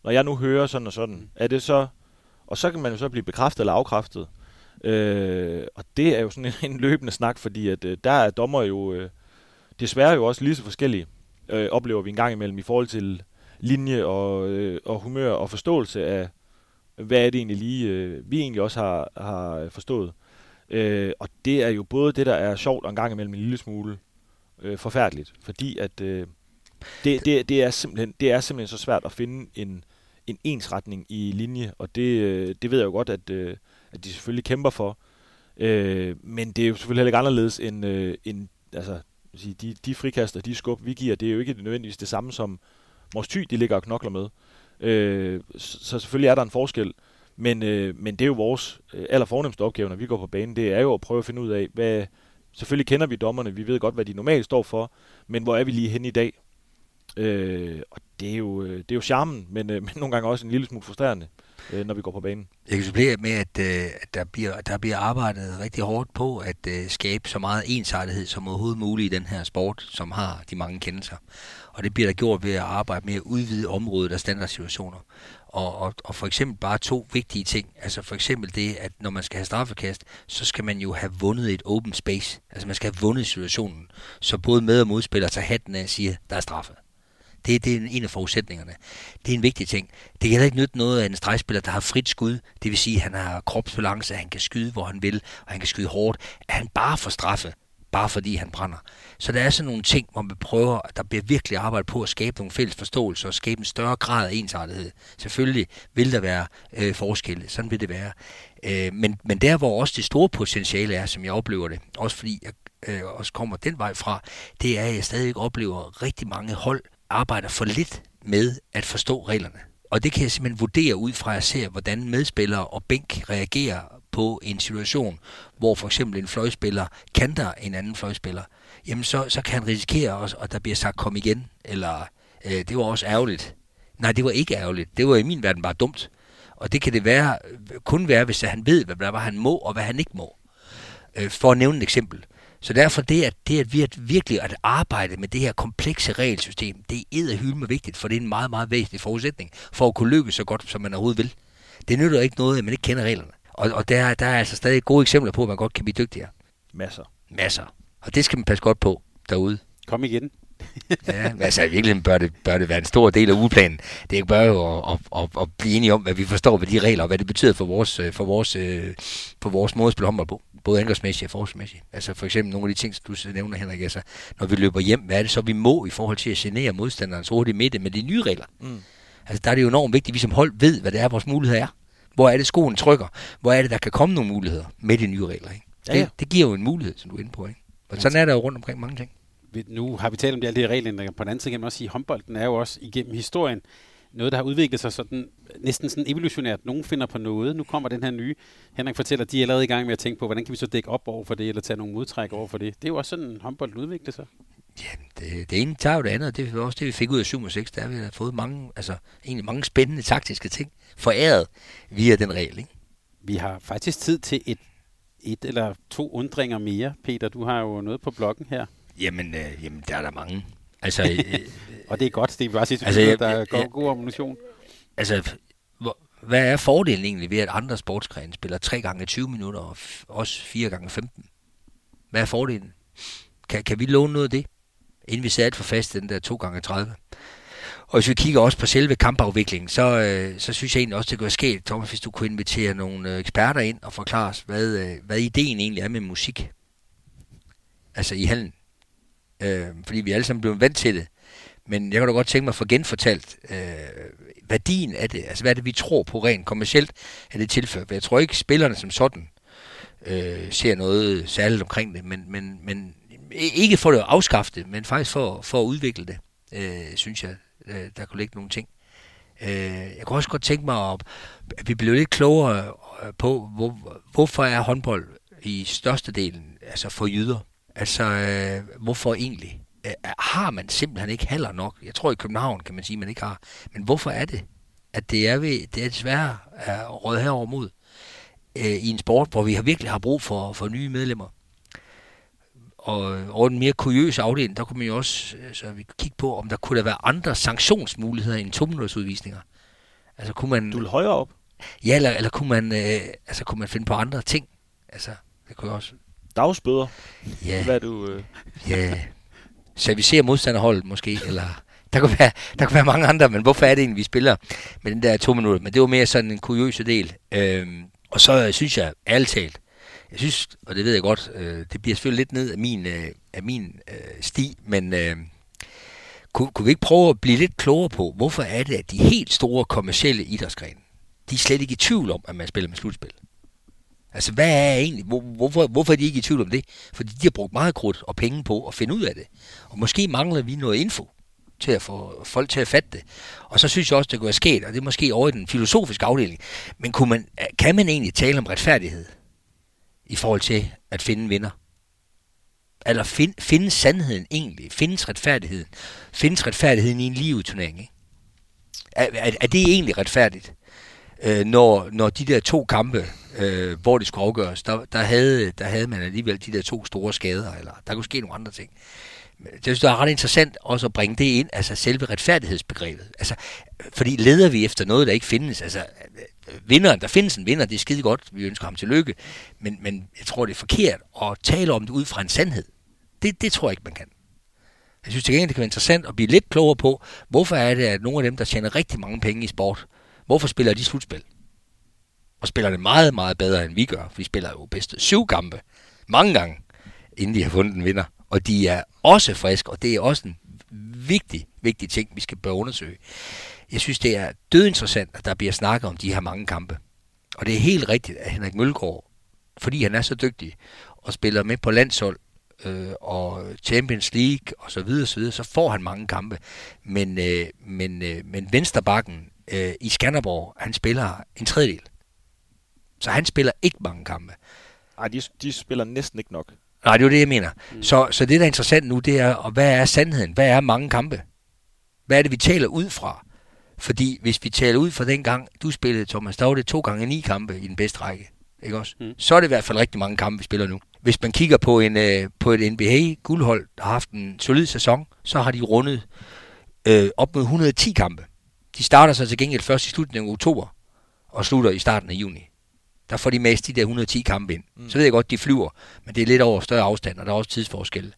når jeg nu hører sådan og sådan, er det så, og så kan man jo så blive bekræftet eller afkræftet. Øh, og det er jo sådan en, en løbende snak, fordi at øh, der er dommer jo øh, desværre jo også lige så forskellige øh, oplever vi en gang imellem i forhold til linje og, øh, og humør og forståelse af, hvad er det egentlig lige, øh, vi egentlig også har, har forstået. Øh, og det er jo både det, der er sjovt og en gang imellem en lille smule øh, forfærdeligt, fordi at øh, det, det, det, er simpelthen, det er simpelthen så svært at finde en, en ensretning i linje, og det, øh, det ved jeg jo godt, at, øh, at de selvfølgelig kæmper for. Øh, men det er jo selvfølgelig heller ikke anderledes end, øh, end altså, sige, de, de frikaster, de skub, vi giver, det er jo ikke nødvendigvis det samme som Mors Thy, de ligger og knokler med. Øh, så, så selvfølgelig er der en forskel, men, øh, men det er jo vores øh, allerfornemmeste opgave, når vi går på banen, det er jo at prøve at finde ud af, hvad, selvfølgelig kender vi dommerne, vi ved godt, hvad de normalt står for, men hvor er vi lige hen i dag? Øh, og det er jo, øh, det er jo charmen, men, øh, men nogle gange også en lille smule frustrerende. øh, Øh, når vi går på banen. Jeg kan supplere med, at, øh, der, bliver, der bliver arbejdet rigtig hårdt på at øh, skabe så meget ensartethed som overhovedet muligt i den her sport, som har de mange kendelser. Og det bliver der gjort ved at arbejde med at udvide området af standardsituationer. Og, og, og for eksempel bare to vigtige ting. Altså for eksempel det, at når man skal have straffekast, så skal man jo have vundet et open space. Altså man skal have vundet situationen. Så både med- og modspiller tager hatten af og siger, der er straffe. Det, det er en af forudsætningerne. Det er en vigtig ting. Det kan heller ikke nytte noget af en stregspiller, der har frit skud. Det vil sige, at han har kropsbalance, at han kan skyde, hvor han vil, og han kan skyde hårdt. At han bare får straffe, bare fordi han brænder. Så der er sådan nogle ting, hvor man prøver, at der bliver virkelig arbejdet på at skabe nogle fælles forståelser og skabe en større grad af ensartethed. Selvfølgelig vil der være øh, forskelle, sådan vil det være. Øh, men, men der, hvor også det store potentiale er, som jeg oplever det, også fordi jeg øh, også kommer den vej fra, det er, at jeg stadig oplever rigtig mange hold, arbejder for lidt med at forstå reglerne. Og det kan jeg simpelthen vurdere ud fra, at jeg ser, hvordan medspillere og bænk reagerer på en situation, hvor for eksempel en fløjspiller kanter en anden fløjspiller. Jamen så, så kan han risikere, også, at der bliver sagt kom igen, eller øh, det var også ærgerligt. Nej, det var ikke ærgerligt. Det var i min verden bare dumt. Og det kan det være, kun være, hvis han ved, hvad, hvad han må og hvad han ikke må. Øh, for at nævne et eksempel. Så derfor det, at, det at virkelig at arbejde med det her komplekse regelsystem, det er hylme vigtigt, for det er en meget, meget væsentlig forudsætning for at kunne lykkes så godt, som man overhovedet vil. Det nytter ikke noget, at man ikke kender reglerne. Og, og der, der er altså stadig gode eksempler på, at man godt kan blive dygtigere. Masser. Masser. Og det skal man passe godt på derude. Kom igen. ja, altså i virkeligheden bør det, bør det være en stor del af ugeplanen. Det bør jo at, at, at, at blive enige om, hvad vi forstår ved de regler, og hvad det betyder for vores, for vores, for vores måde at spille håndbold på både angrebsmæssigt og forsvarsmæssigt. Altså for eksempel nogle af de ting, som du nævner, Henrik, altså når vi løber hjem, hvad er det så, vi må i forhold til at genere modstanderens hurtige midte med de nye regler? Mm. Altså der er det jo enormt vigtigt, at vi som hold ved, hvad det er, vores muligheder er. Hvor er det, skoen trykker? Hvor er det, der kan komme nogle muligheder med de nye regler? Ikke? Ja, ja. Det, det giver jo en mulighed, som du er inde på. Ikke? Og sådan er der jo rundt omkring mange ting. Nu har vi talt om de, alle de regelændringer. På den anden side kan man også sige, at håndbolden er jo også igennem historien noget, der har udviklet sig sådan, næsten sådan evolutionært. Nogen finder på noget. Nu kommer den her nye. Henrik fortæller, at de er allerede i gang med at tænke på, hvordan kan vi så dække op over for det, eller tage nogle modtræk over for det. Det er jo også sådan, håndbolden udvikler sig. Ja, det, det ene tager jo det andet, det er også det, vi fik ud af 7 og 6. Der har vi har fået mange, altså, egentlig mange spændende taktiske ting foræret via den regel. Ikke? Vi har faktisk tid til et, et eller to undringer mere. Peter, du har jo noget på bloggen her. Jamen, øh, jamen der er der mange. Altså, øh, og det er godt, det bare sige, altså, at der er god, god ammunition. Altså, hvor, hvad er fordelen egentlig ved, at andre sportsgrene spiller 3 gange 20 minutter, og også 4 gange 15? Hvad er fordelen? Kan, kan vi låne noget af det, inden vi sætter for fast den der 2 gange 30? Og hvis vi kigger også på selve kampafviklingen, så, øh, så synes jeg egentlig også, det kunne ske, Thomas, hvis du kunne invitere nogle øh, eksperter ind og forklare os, hvad, øh, hvad ideen egentlig er med musik. Altså i hallen. Øh, fordi vi alle sammen blevet vant til det. Men jeg kan da godt tænke mig at få genfortalt øh, værdien af det. Altså hvad er det, vi tror på rent kommercielt at det tilfælde. Jeg tror ikke, spillerne som sådan øh, ser noget særligt omkring det. Men, men, men ikke for at afskaffe det, men faktisk for, for at udvikle det, øh, synes jeg, øh, der kunne ligge nogle ting. Øh, jeg kunne også godt tænke mig, at, at vi blev lidt klogere øh, på, hvor, hvorfor er håndbold i størstedelen altså for jyder. Altså, øh, hvorfor egentlig? Øh, har man simpelthen ikke heller nok? Jeg tror i København kan man sige, at man ikke har. Men hvorfor er det, at det er, ved, det er desværre er råd herover mod øh, i en sport, hvor vi har virkelig har brug for, for nye medlemmer? Og over den mere kuriøse afdeling, der kunne man jo også så vi kigge på, om der kunne der være andre sanktionsmuligheder end to udvisninger. Altså kunne man... Du vil højere op? Ja, eller, eller kunne, man, øh, altså, kunne man finde på andre ting? Altså, det kunne også dagsbøder? Ja. Hvad du... Øh... Ja. Servicere modstanderholdet måske, eller... Der kunne, være, der kunne være mange andre, men hvorfor er det egentlig, vi spiller med den der to minutter? Men det var mere sådan en kuriøse del. Øhm, og så synes jeg, ærligt talt, jeg synes, og det ved jeg godt, øh, det bliver selvfølgelig lidt ned af min, øh, af min øh, sti, men øh, kunne, kunne vi ikke prøve at blive lidt klogere på, hvorfor er det, at de helt store kommercielle idrætsgrene, de er slet ikke i tvivl om, at man spiller med slutspil? Altså, hvad er egentlig, hvor, hvorfor, hvorfor er de ikke i tvivl om det? Fordi de har brugt meget krudt og penge på at finde ud af det. Og måske mangler vi noget info til at få folk til at fatte det. Og så synes jeg også, det kunne være sket, og det er måske over i den filosofiske afdeling, men kunne man, kan man egentlig tale om retfærdighed i forhold til at finde vinder? Eller find, finde sandheden egentlig? Findes retfærdigheden? Findes retfærdigheden i en liveturnering? Ikke? Er, er, er det egentlig retfærdigt? øh, når, når de der to kampe, øh, hvor det skulle afgøres, der, der, havde, der havde man alligevel de der to store skader, eller der kunne ske nogle andre ting. Men det synes det er ret interessant også at bringe det ind, altså selve retfærdighedsbegrebet. Altså, fordi leder vi efter noget, der ikke findes, altså øh, vinderen, der findes en vinder, det er skide godt, vi ønsker ham til lykke, men, men jeg tror, det er forkert at tale om det ud fra en sandhed. Det, det tror jeg ikke, man kan. Jeg synes til gengæld, det kan være interessant at blive lidt klogere på, hvorfor er det, at nogle af dem, der tjener rigtig mange penge i sport, hvorfor spiller de slutspil? Og spiller det meget, meget bedre, end vi gør. For spiller jo bedst syv kampe, mange gange, inden de har fundet en vinder. Og de er også friske, og det er også en vigtig, vigtig ting, vi skal bør undersøge. Jeg synes, det er dødinteressant, at der bliver snakket om de her mange kampe. Og det er helt rigtigt, at Henrik Mølgaard, fordi han er så dygtig og spiller med på landshold, øh, og Champions League og så videre, så videre, så får han mange kampe. Men, øh, men, øh, men Vensterbakken øh, i Skanderborg, han spiller en tredjedel. Så han spiller ikke mange kampe. Nej, de, de spiller næsten ikke nok. Nej, det er jo det, jeg mener. Mm. Så, så det, der er interessant nu, det er, og hvad er sandheden? Hvad er mange kampe? Hvad er det, vi taler ud fra? Fordi hvis vi taler ud fra den gang, du spillede, Thomas, der var det to gange ni kampe i den bedste række. Ikke også? Mm. Så er det i hvert fald rigtig mange kampe, vi spiller nu. Hvis man kigger på, en, øh, på et NBA-guldhold, der har haft en solid sæson, så har de rundet øh, op mod 110 kampe. De starter så til gengæld først i slutningen af oktober, og slutter i starten af juni. Der får de mest de der 110 kampe ind. Mm. Så ved jeg godt, de flyver, men det er lidt over større afstand, og der er også tidsforskel.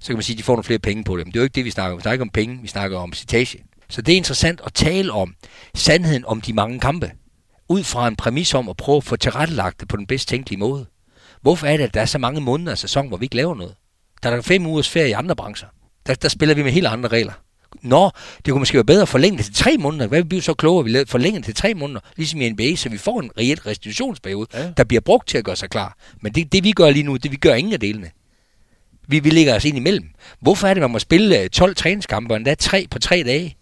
Så kan man sige, at de får nogle flere penge på det. Men det er jo ikke det, vi snakker om. Vi snakker ikke om penge, vi snakker om citage. Så det er interessant at tale om sandheden om de mange kampe. Ud fra en præmis om at prøve at få tilrettelagt det på den bedst tænkelige måde. Hvorfor er det, at der er så mange måneder af sæson, hvor vi ikke laver noget? Der er der fem ugers ferie i andre brancher. Der, der spiller vi med helt andre regler. Nå, det kunne måske være bedre at forlænge det til tre måneder. Hvad bliver så klogere, at vi forlænger det til tre måneder, ligesom i NBA, så vi får en reelt restitutionsperiode, ja. der bliver brugt til at gøre sig klar. Men det, det vi gør lige nu, det vi gør ingen af delene. Vi, vi ligger os ind imellem. Hvorfor er det, man må spille 12 øh, træningskampe, og endda tre på tre dage?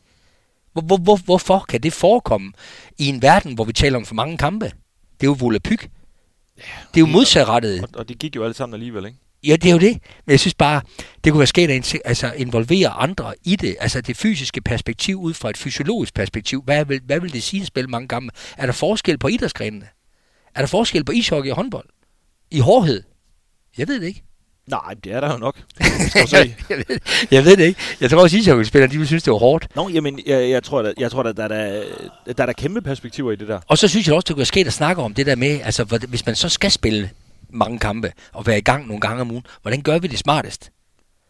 Hvor, hvor, hvor, hvorfor kan det forekomme i en verden, hvor vi taler om for mange kampe? Det er jo volapyk. Ja, det er jo modsatrettet. Og, og det gik jo alle sammen alligevel, ikke? Ja, det er jo det. Men jeg synes bare, det kunne være sket at altså, involvere andre i det. Altså det fysiske perspektiv ud fra et fysiologisk perspektiv. Hvad vil, hvad vil det sige at spille mange kampe? Er der forskel på idrætsgrenene? Er der forskel på ishockey og håndbold? I hårdhed? Jeg ved det ikke. Nej, det er der jo nok. jeg, ved, jeg ved det ikke. Jeg tror også, at ishockeyspillerne de vil synes, det var hårdt. Nå, jamen, jeg, jeg tror, at, jeg tror at der, der, der er der kæmpe perspektiver i det der. Og så synes jeg også, det kunne være sket at snakke om det der med, altså hvis man så skal spille mange kampe og være i gang nogle gange om ugen, hvordan gør vi det smartest?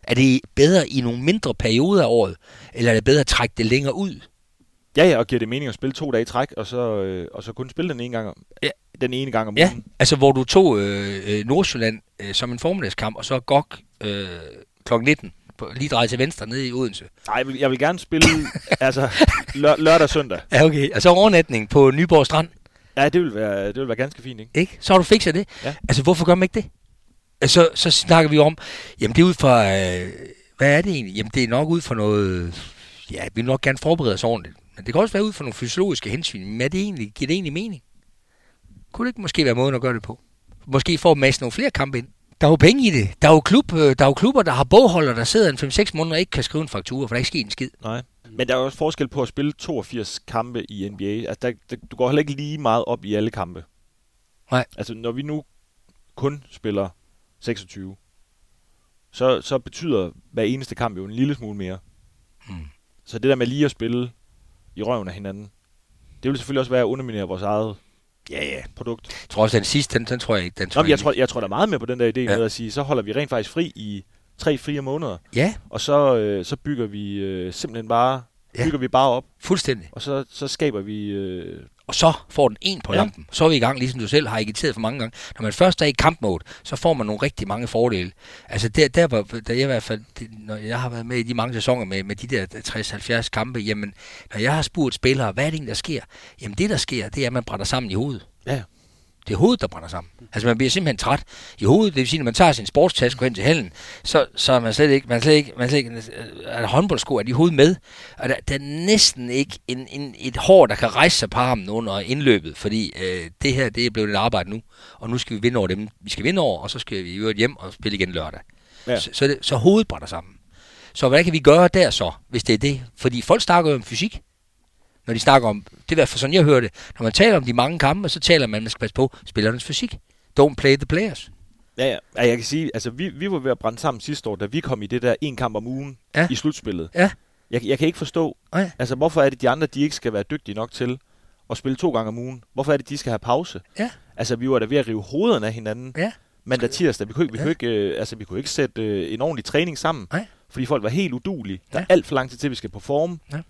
Er det bedre i nogle mindre perioder af året, eller er det bedre at trække det længere ud? Ja, ja, og giver det mening at spille to dage i træk, og så, øh, og så kun spille den ene gang om, ja. den ene gang om ja. ugen? altså hvor du tog øh, øh, Nordsjælland øh, som en formiddagskamp, og så GOG øh, kl. 19 på, lige dreje til venstre nede i Odense. Nej, jeg vil, jeg vil gerne spille altså, lør, lørdag og søndag. Ja, okay. Og så overnatning på Nyborg Strand. Ja, det vil være, det vil være ganske fint, ikke? Ikke? Så har du fikset det. Ja. Altså, hvorfor gør man ikke det? Altså, så snakker vi om, jamen det er ud fra, øh, hvad er det egentlig? Jamen det er nok ud fra noget, ja, vi vil nok gerne forberede os ordentligt. Men det kan også være ud fra nogle fysiologiske hensyn. Men er det egentlig, giver det egentlig mening? Kunne det ikke måske være måden at gøre det på? Måske få masse nogle flere kampe ind. Der er jo penge i det. Der er jo, klub, øh, der er jo klubber, der har bogholder, der sidder en 5-6 måneder og ikke kan skrive en faktura, for der er ikke sket en skid. Nej. Men der er også forskel på at spille 82 kampe i NBA. Altså, der, der, du går heller ikke lige meget op i alle kampe. Nej. Altså, når vi nu kun spiller 26, så, så betyder hver eneste kamp jo en lille smule mere. Mm. Så det der med lige at spille i røven af hinanden, det vil selvfølgelig også være at underminere vores eget ja, ja. produkt. Jeg tror også, den sidste, den, den tror jeg ikke. Den tror Nå, jeg, jeg, tror, jeg tror der er meget med på den der idé ja. med at sige, så holder vi rent faktisk fri i tre-fire måneder. Ja. Og så, øh, så bygger vi øh, simpelthen bare ja. bygger vi bare op. Fuldstændig. Og så, så skaber vi... Øh... Og så får den en på ja. lampen. Så er vi i gang, ligesom du selv har agiteret for mange gange. Når man først er i kampmode, så får man nogle rigtig mange fordele. Altså der, der var, der jeg i hvert fald, det, når jeg har været med i de mange sæsoner med, med de der 60-70 kampe, jamen, når jeg har spurgt spillere, hvad er det egentlig, der sker? Jamen det, der sker, det er, at man brænder sammen i hovedet. Ja. Det er hovedet, der brænder sammen. Altså man bliver simpelthen træt i hovedet. Det vil sige, når man tager sin sportstaske hen til hallen, så, så er man slet ikke, man slet ikke, man slet ikke er håndboldsko, er de hovedet med. Og der, der er næsten ikke en, en, et hår, der kan rejse sig på armen under indløbet, fordi øh, det her, det er blevet et arbejde nu. Og nu skal vi vinde over dem, vi skal vinde over, og så skal vi i hjem og spille igen lørdag. Ja. Så, så, det, så hovedet brænder sammen. Så hvad kan vi gøre der så, hvis det er det? Fordi folk snakker jo om fysik. Når de snakker om, det er i hvert fald sådan, jeg hører det. Når man taler om de mange kampe, så taler man, at man skal passe på spillernes fysik. Don't play the players. Ja, ja. ja jeg kan sige, altså vi, vi var ved at brænde sammen sidste år, da vi kom i det der en kamp om ugen Ja. i slutspillet. Ja. Jeg, jeg kan ikke forstå, Nej. altså hvorfor er det, de andre, de ikke skal være dygtige nok til at spille to gange om ugen? Hvorfor er det, de skal have pause? Ja. Altså vi var da ved at rive hovederne af hinanden. Ja. Mandag tirsdag, vi kunne ikke, vi Ja. kunne ikke, øh, altså, vi kunne ikke sætte øh, en ordentlig træning sammen, Nej. fordi folk var helt udulige. Der er Ja. alt for lang tid til, vi skal performe. Ja.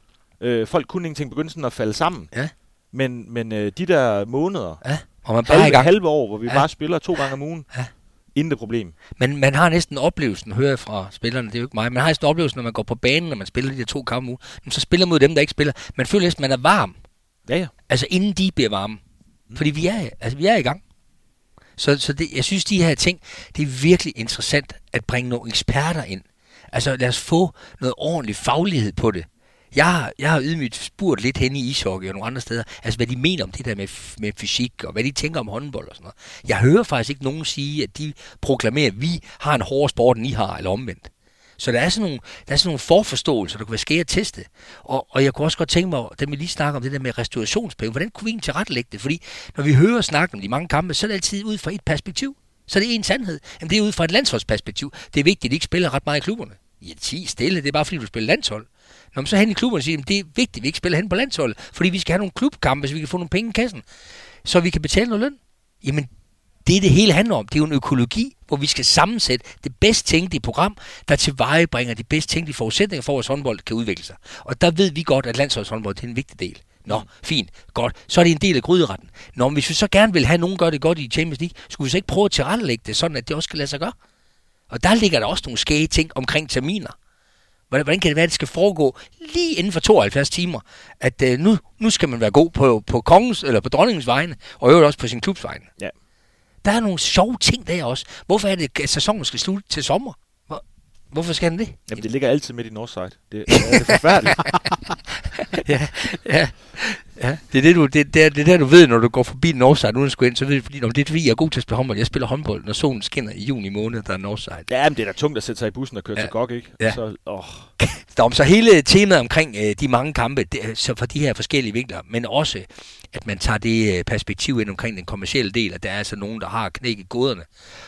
Øh, folk kunne ingenting begynde at falde sammen. Ja. Men, men øh, de der måneder, Ja. Og man bare i halve, gang. halve år, hvor vi Ja. bare spiller to gange om ugen, Ja. intet problem. Men man har næsten oplevelsen, hører jeg fra spillerne, det er jo ikke mig, man har næsten oplevelsen, når man går på banen, når man spiller de der to kampe om ugen, så spiller mod dem, der ikke spiller. Man føler næsten, man er varm. Ja, ja. Altså inden de bliver varme. Fordi vi er, altså, vi er i gang. Så, så det, jeg synes, de her ting, det er virkelig interessant at bringe nogle eksperter ind. Altså lad os få noget ordentlig faglighed på det. Jeg har, jeg har ydmygt spurgt lidt hen i ishockey og nogle andre steder, altså hvad de mener om det der med, med fysik, og hvad de tænker om håndbold og sådan noget. Jeg hører faktisk ikke nogen sige, at de proklamerer, at vi har en hårdere sport, end I har, eller omvendt. Så der er sådan nogle, der er sådan nogle forforståelser, der kunne være skære at teste. Og, og jeg kunne også godt tænke mig, da vi lige snakker om det der med restaurationspenge, hvordan kunne vi egentlig tilrettelægge det? Fordi når vi hører snakke om de mange kampe, så er det altid ud fra et perspektiv. Så er det en sandhed. Jamen, det er ud fra et landsholdsperspektiv. Det er vigtigt, at de ikke spiller ret meget i klubberne. Ja, ti stille, det er bare fordi, du spiller landshold. Når man så hen i klubben og siger, at det er vigtigt, at vi ikke spiller hen på landsholdet, fordi vi skal have nogle klubkampe, så vi kan få nogle penge i kassen, så vi kan betale noget løn. Jamen, det er det hele handler om. Det er jo en økologi, hvor vi skal sammensætte det bedst tænkelige program, der tilvejebringer de bedst tænkelige forudsætninger for, at vores håndbold kan udvikle sig. Og der ved vi godt, at landsholdshåndbold er en vigtig del. Nå, fint, godt. Så er det en del af gryderetten. Nå, men hvis vi så gerne vil have, at nogen gør det godt i Champions League, skulle vi så ikke prøve at tilrettelægge det, sådan at det også kan lade sig gøre? Og der ligger der også nogle skæge ting omkring terminer. Hvordan, kan det være, at det skal foregå lige inden for 72 timer? At øh, nu, nu skal man være god på, på kongens eller på dronningens vegne, og øvrigt også på sin klubs vegne. Ja. Der er nogle sjove ting der også. Hvorfor er det, at sæsonen skal slutte til sommer? Hvor, hvorfor skal den det? Jamen, det ligger altid midt i Northside. Det, det er forfærdeligt. ja, ja, ja. Det er det, du, det, det, er, det er der, du ved, når du går forbi Northside uden at skulle ind, så ved du, fordi, det er fordi, jeg er god til at spille håndbold. Jeg spiller håndbold, når solen skinner i juni måned, der er Northside. ja, men det er da tungt at sætte sig i bussen og køre Ja. til GOG, ikke? Ja. Så, åh, Nå, så hele temaet omkring øh, de mange kampe, det, så fra de her forskellige vinkler, men også, at man tager det øh, perspektiv ind omkring den kommercielle del, at der er altså nogen, der har knækket goderne,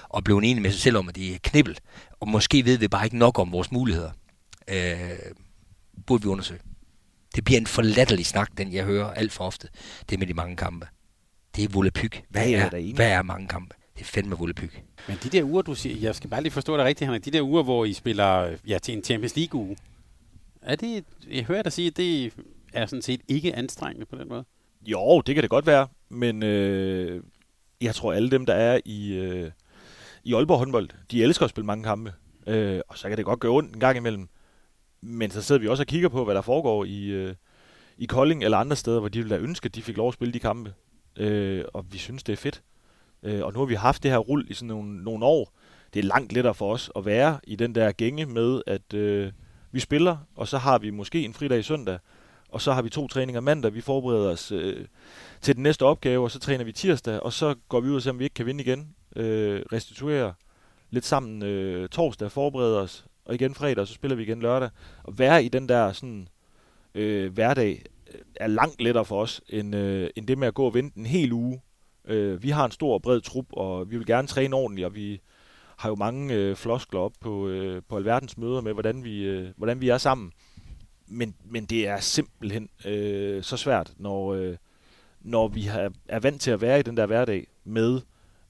og blevet enige med sig selv om, at de er knibbel, og måske ved vi bare ikke nok om vores muligheder. Øh, burde vi undersøge. Det bliver en forlatterlig snak, den jeg hører alt for ofte, det med de mange kampe. Det er volapyk. Hvad, er er, hvad er mange kampe? Det er fandme volapyk. Men de der uger, du siger, jeg skal bare lige forstå det rigtigt, Henrik, de der uger, hvor I spiller ja, til en Champions League-uge, er det, jeg hører dig sige, at det er sådan set ikke anstrengende på den måde? Jo, det kan det godt være, men øh, jeg tror alle dem, der er i, øh, i Aalborg håndbold, de elsker at spille mange kampe. Øh, og så kan det godt gøre ondt en gang imellem. Men så sidder vi også og kigger på, hvad der foregår i, øh, i Kolding eller andre steder, hvor de ville da ønske, at de fik lov at spille de kampe. Øh, og vi synes, det er fedt. Øh, og nu har vi haft det her rul i sådan nogle, nogle år. Det er langt lettere for os at være i den der gænge med, at øh, vi spiller, og så har vi måske en fridag i søndag, og så har vi to træninger mandag. Vi forbereder os øh, til den næste opgave, og så træner vi tirsdag, og så går vi ud og ser, om vi ikke kan vinde igen. Øh, restituere lidt sammen øh, torsdag, forbereder os, og igen fredag, og så spiller vi igen lørdag. Og være i den der sådan øh, hverdag øh, er langt lettere for os, end, øh, end det med at gå og vente en hel uge. Øh, vi har en stor og bred trup, og vi vil gerne træne ordentligt, og vi har jo mange øh, floskler op på, øh, på alverdens møder med, hvordan vi, øh, hvordan vi er sammen. Men, men det er simpelthen øh, så svært, når, øh, når vi har, er vant til at være i den der hverdag med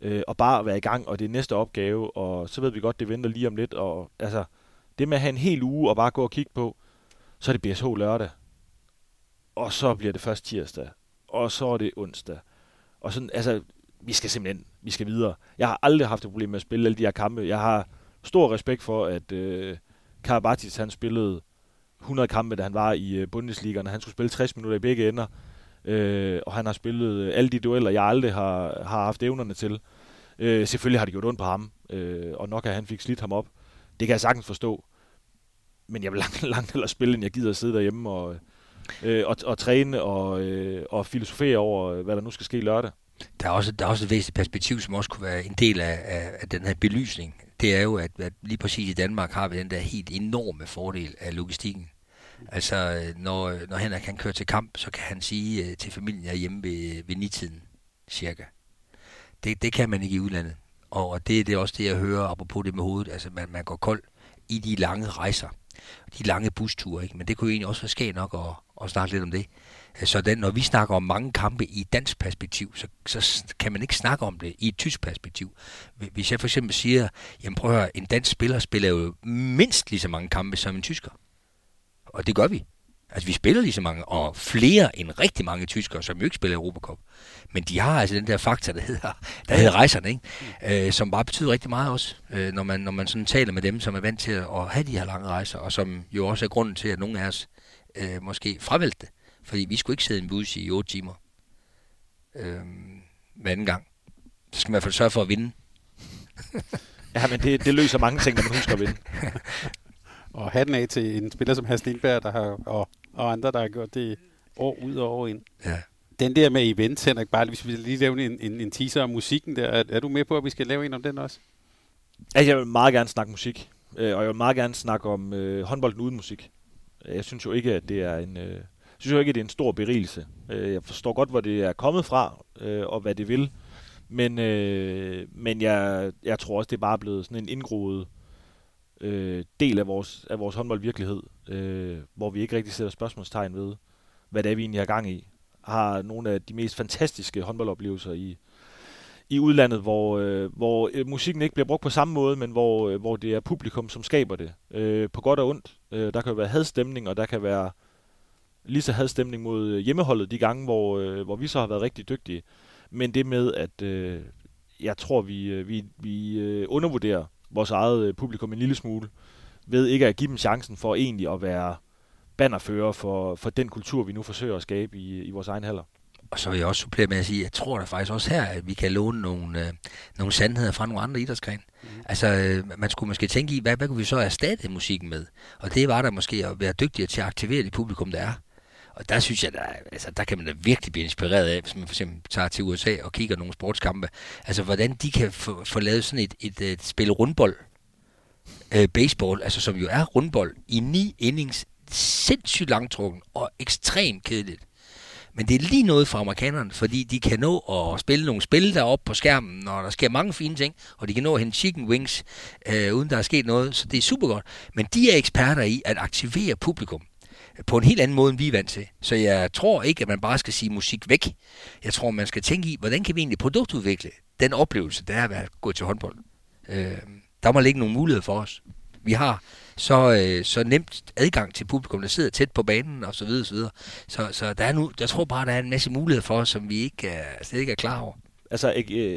øh, og bare være i gang, og det er næste opgave, og så ved vi godt, det venter lige om lidt. Og, altså, det med at have en hel uge og bare gå og kigge på, så er det BSH lørdag, og så bliver det først tirsdag, og så er det onsdag. Og sådan, altså, vi skal simpelthen, vi skal videre. Jeg har aldrig haft et problem med at spille alle de her kampe. Jeg har stor respekt for, at øh, Karabatis, han spillede 100 kampe, da han var i øh, Bundesliga, når han skulle spille 60 minutter i begge ender. Øh, og han har spillet øh, alle de dueller, jeg aldrig har, har haft evnerne til. Øh, selvfølgelig har det gjort ondt på ham, øh, og nok at han fik slidt ham op. Det kan jeg sagtens forstå. Men jeg vil langt, langt hellere spille, end jeg gider at sidde derhjemme og, øh, og, og træne og, øh, og filosofere over, øh, hvad der nu skal ske lørdag. Der er, også, der er også et væsentligt perspektiv, som også kunne være en del af, af, af den her belysning. Det er jo, at, at lige præcis i Danmark har vi den der helt enorme fordel af logistikken. Altså, øh, når, øh, når Henrik kan køre til kamp, så kan han sige øh, til familien, jeg er hjemme ved, ved nitiden, cirka. Det, det kan man ikke i udlandet. Og det, det er også det, jeg hører, apropos det med hovedet. Altså, man, man går kold i de lange rejser. De lange busture, ikke? Men det kunne jo egentlig også være skægt nok at, at snakke lidt om det. Så den, når vi snakker om mange kampe i dansk perspektiv, så, så kan man ikke snakke om det i et tysk perspektiv. Hvis jeg for eksempel siger, jamen prøv at høre, en dansk spiller spiller jo mindst lige så mange kampe som en tysker. Og det gør vi. Altså, vi spiller lige så mange, og flere end rigtig mange tyskere, som jo ikke spiller Europacup. Men de har altså den der faktor, der hedder, der hedder rejserne, ikke? Øh, som bare betyder rigtig meget også, øh, når, man, når man sådan taler med dem, som er vant til at have de her lange rejser, og som jo også er grunden til, at nogle af os øh, måske fravalgte det. Fordi vi skulle ikke sidde i en bus i 8 timer. Øh, hver anden gang. Så skal man i hvert fald sørge for at vinde. ja, men det, det løser mange ting, når man husker at vinde. og hatten af til en spiller som Hans Lindberg, der har, og, og andre, der har gjort det år ud og år ind. Ja. Den der med events, Henrik, bare hvis vi lige lave en, en, en teaser om musikken der, er, er du med på, at vi skal lave en om den også? Altså, jeg vil meget gerne snakke musik, øh, og jeg vil meget gerne snakke om øh, håndbolden uden musik. Jeg synes jo ikke, at det er en... Øh, jeg synes jo ikke, at det er en stor berigelse. Øh, jeg forstår godt, hvor det er kommet fra, øh, og hvad det vil. Men, øh, men jeg, jeg tror også, det er bare blevet sådan en indgroet øh, del af vores, af vores håndboldvirkelighed, øh, hvor vi ikke rigtig sætter spørgsmålstegn ved, hvad det er, vi egentlig har gang i. Har nogle af de mest fantastiske håndboldoplevelser i, i udlandet, hvor, øh, hvor øh, musikken ikke bliver brugt på samme måde, men hvor, øh, hvor det er publikum, som skaber det. Øh, på godt og ondt. Øh, der kan jo være hadstemning, og der kan være lige så hadstemning mod øh, hjemmeholdet de gange, hvor, øh, hvor vi så har været rigtig dygtige. Men det med, at øh, jeg tror, vi, øh, vi, vi øh, undervurderer vores eget øh, publikum en lille smule, ved ikke at give dem chancen for egentlig at være bannerfører for, for den kultur, vi nu forsøger at skabe i, i vores egen haller. Og så vil jeg også supplere med at sige, at jeg tror da faktisk også her, at vi kan låne nogle, øh, nogle sandheder fra nogle andre idrætsgrene. Mm. Altså, øh, man skulle måske tænke i, hvad, hvad kunne vi så erstatte musikken med? Og det var der måske at være dygtigere til at aktivere det publikum, der er. Og der synes jeg, der, altså, der kan man da virkelig blive inspireret af, hvis man for eksempel tager til USA og kigger nogle sportskampe. Altså, hvordan de kan få, få lavet sådan et, et, et, spil rundbold, øh, baseball, altså som jo er rundbold, i ni innings, sindssygt langtrukken og ekstremt kedeligt. Men det er lige noget for amerikanerne, fordi de kan nå at spille nogle spil deroppe på skærmen, når der sker mange fine ting, og de kan nå at hente chicken wings, øh, uden der er sket noget, så det er super godt. Men de er eksperter i at aktivere publikum på en helt anden måde, end vi er vant til. Så jeg tror ikke, at man bare skal sige musik væk. Jeg tror, man skal tænke i, hvordan kan vi egentlig produktudvikle den oplevelse, der er at gå til håndbold. Øh, der må ligge nogle muligheder for os. Vi har så, øh, så nemt adgang til publikum, der sidder tæt på banen og så videre, så videre. Så, så der er nu, jeg tror bare, der er en masse muligheder for os, som vi ikke er, slet ikke er klar over. Altså,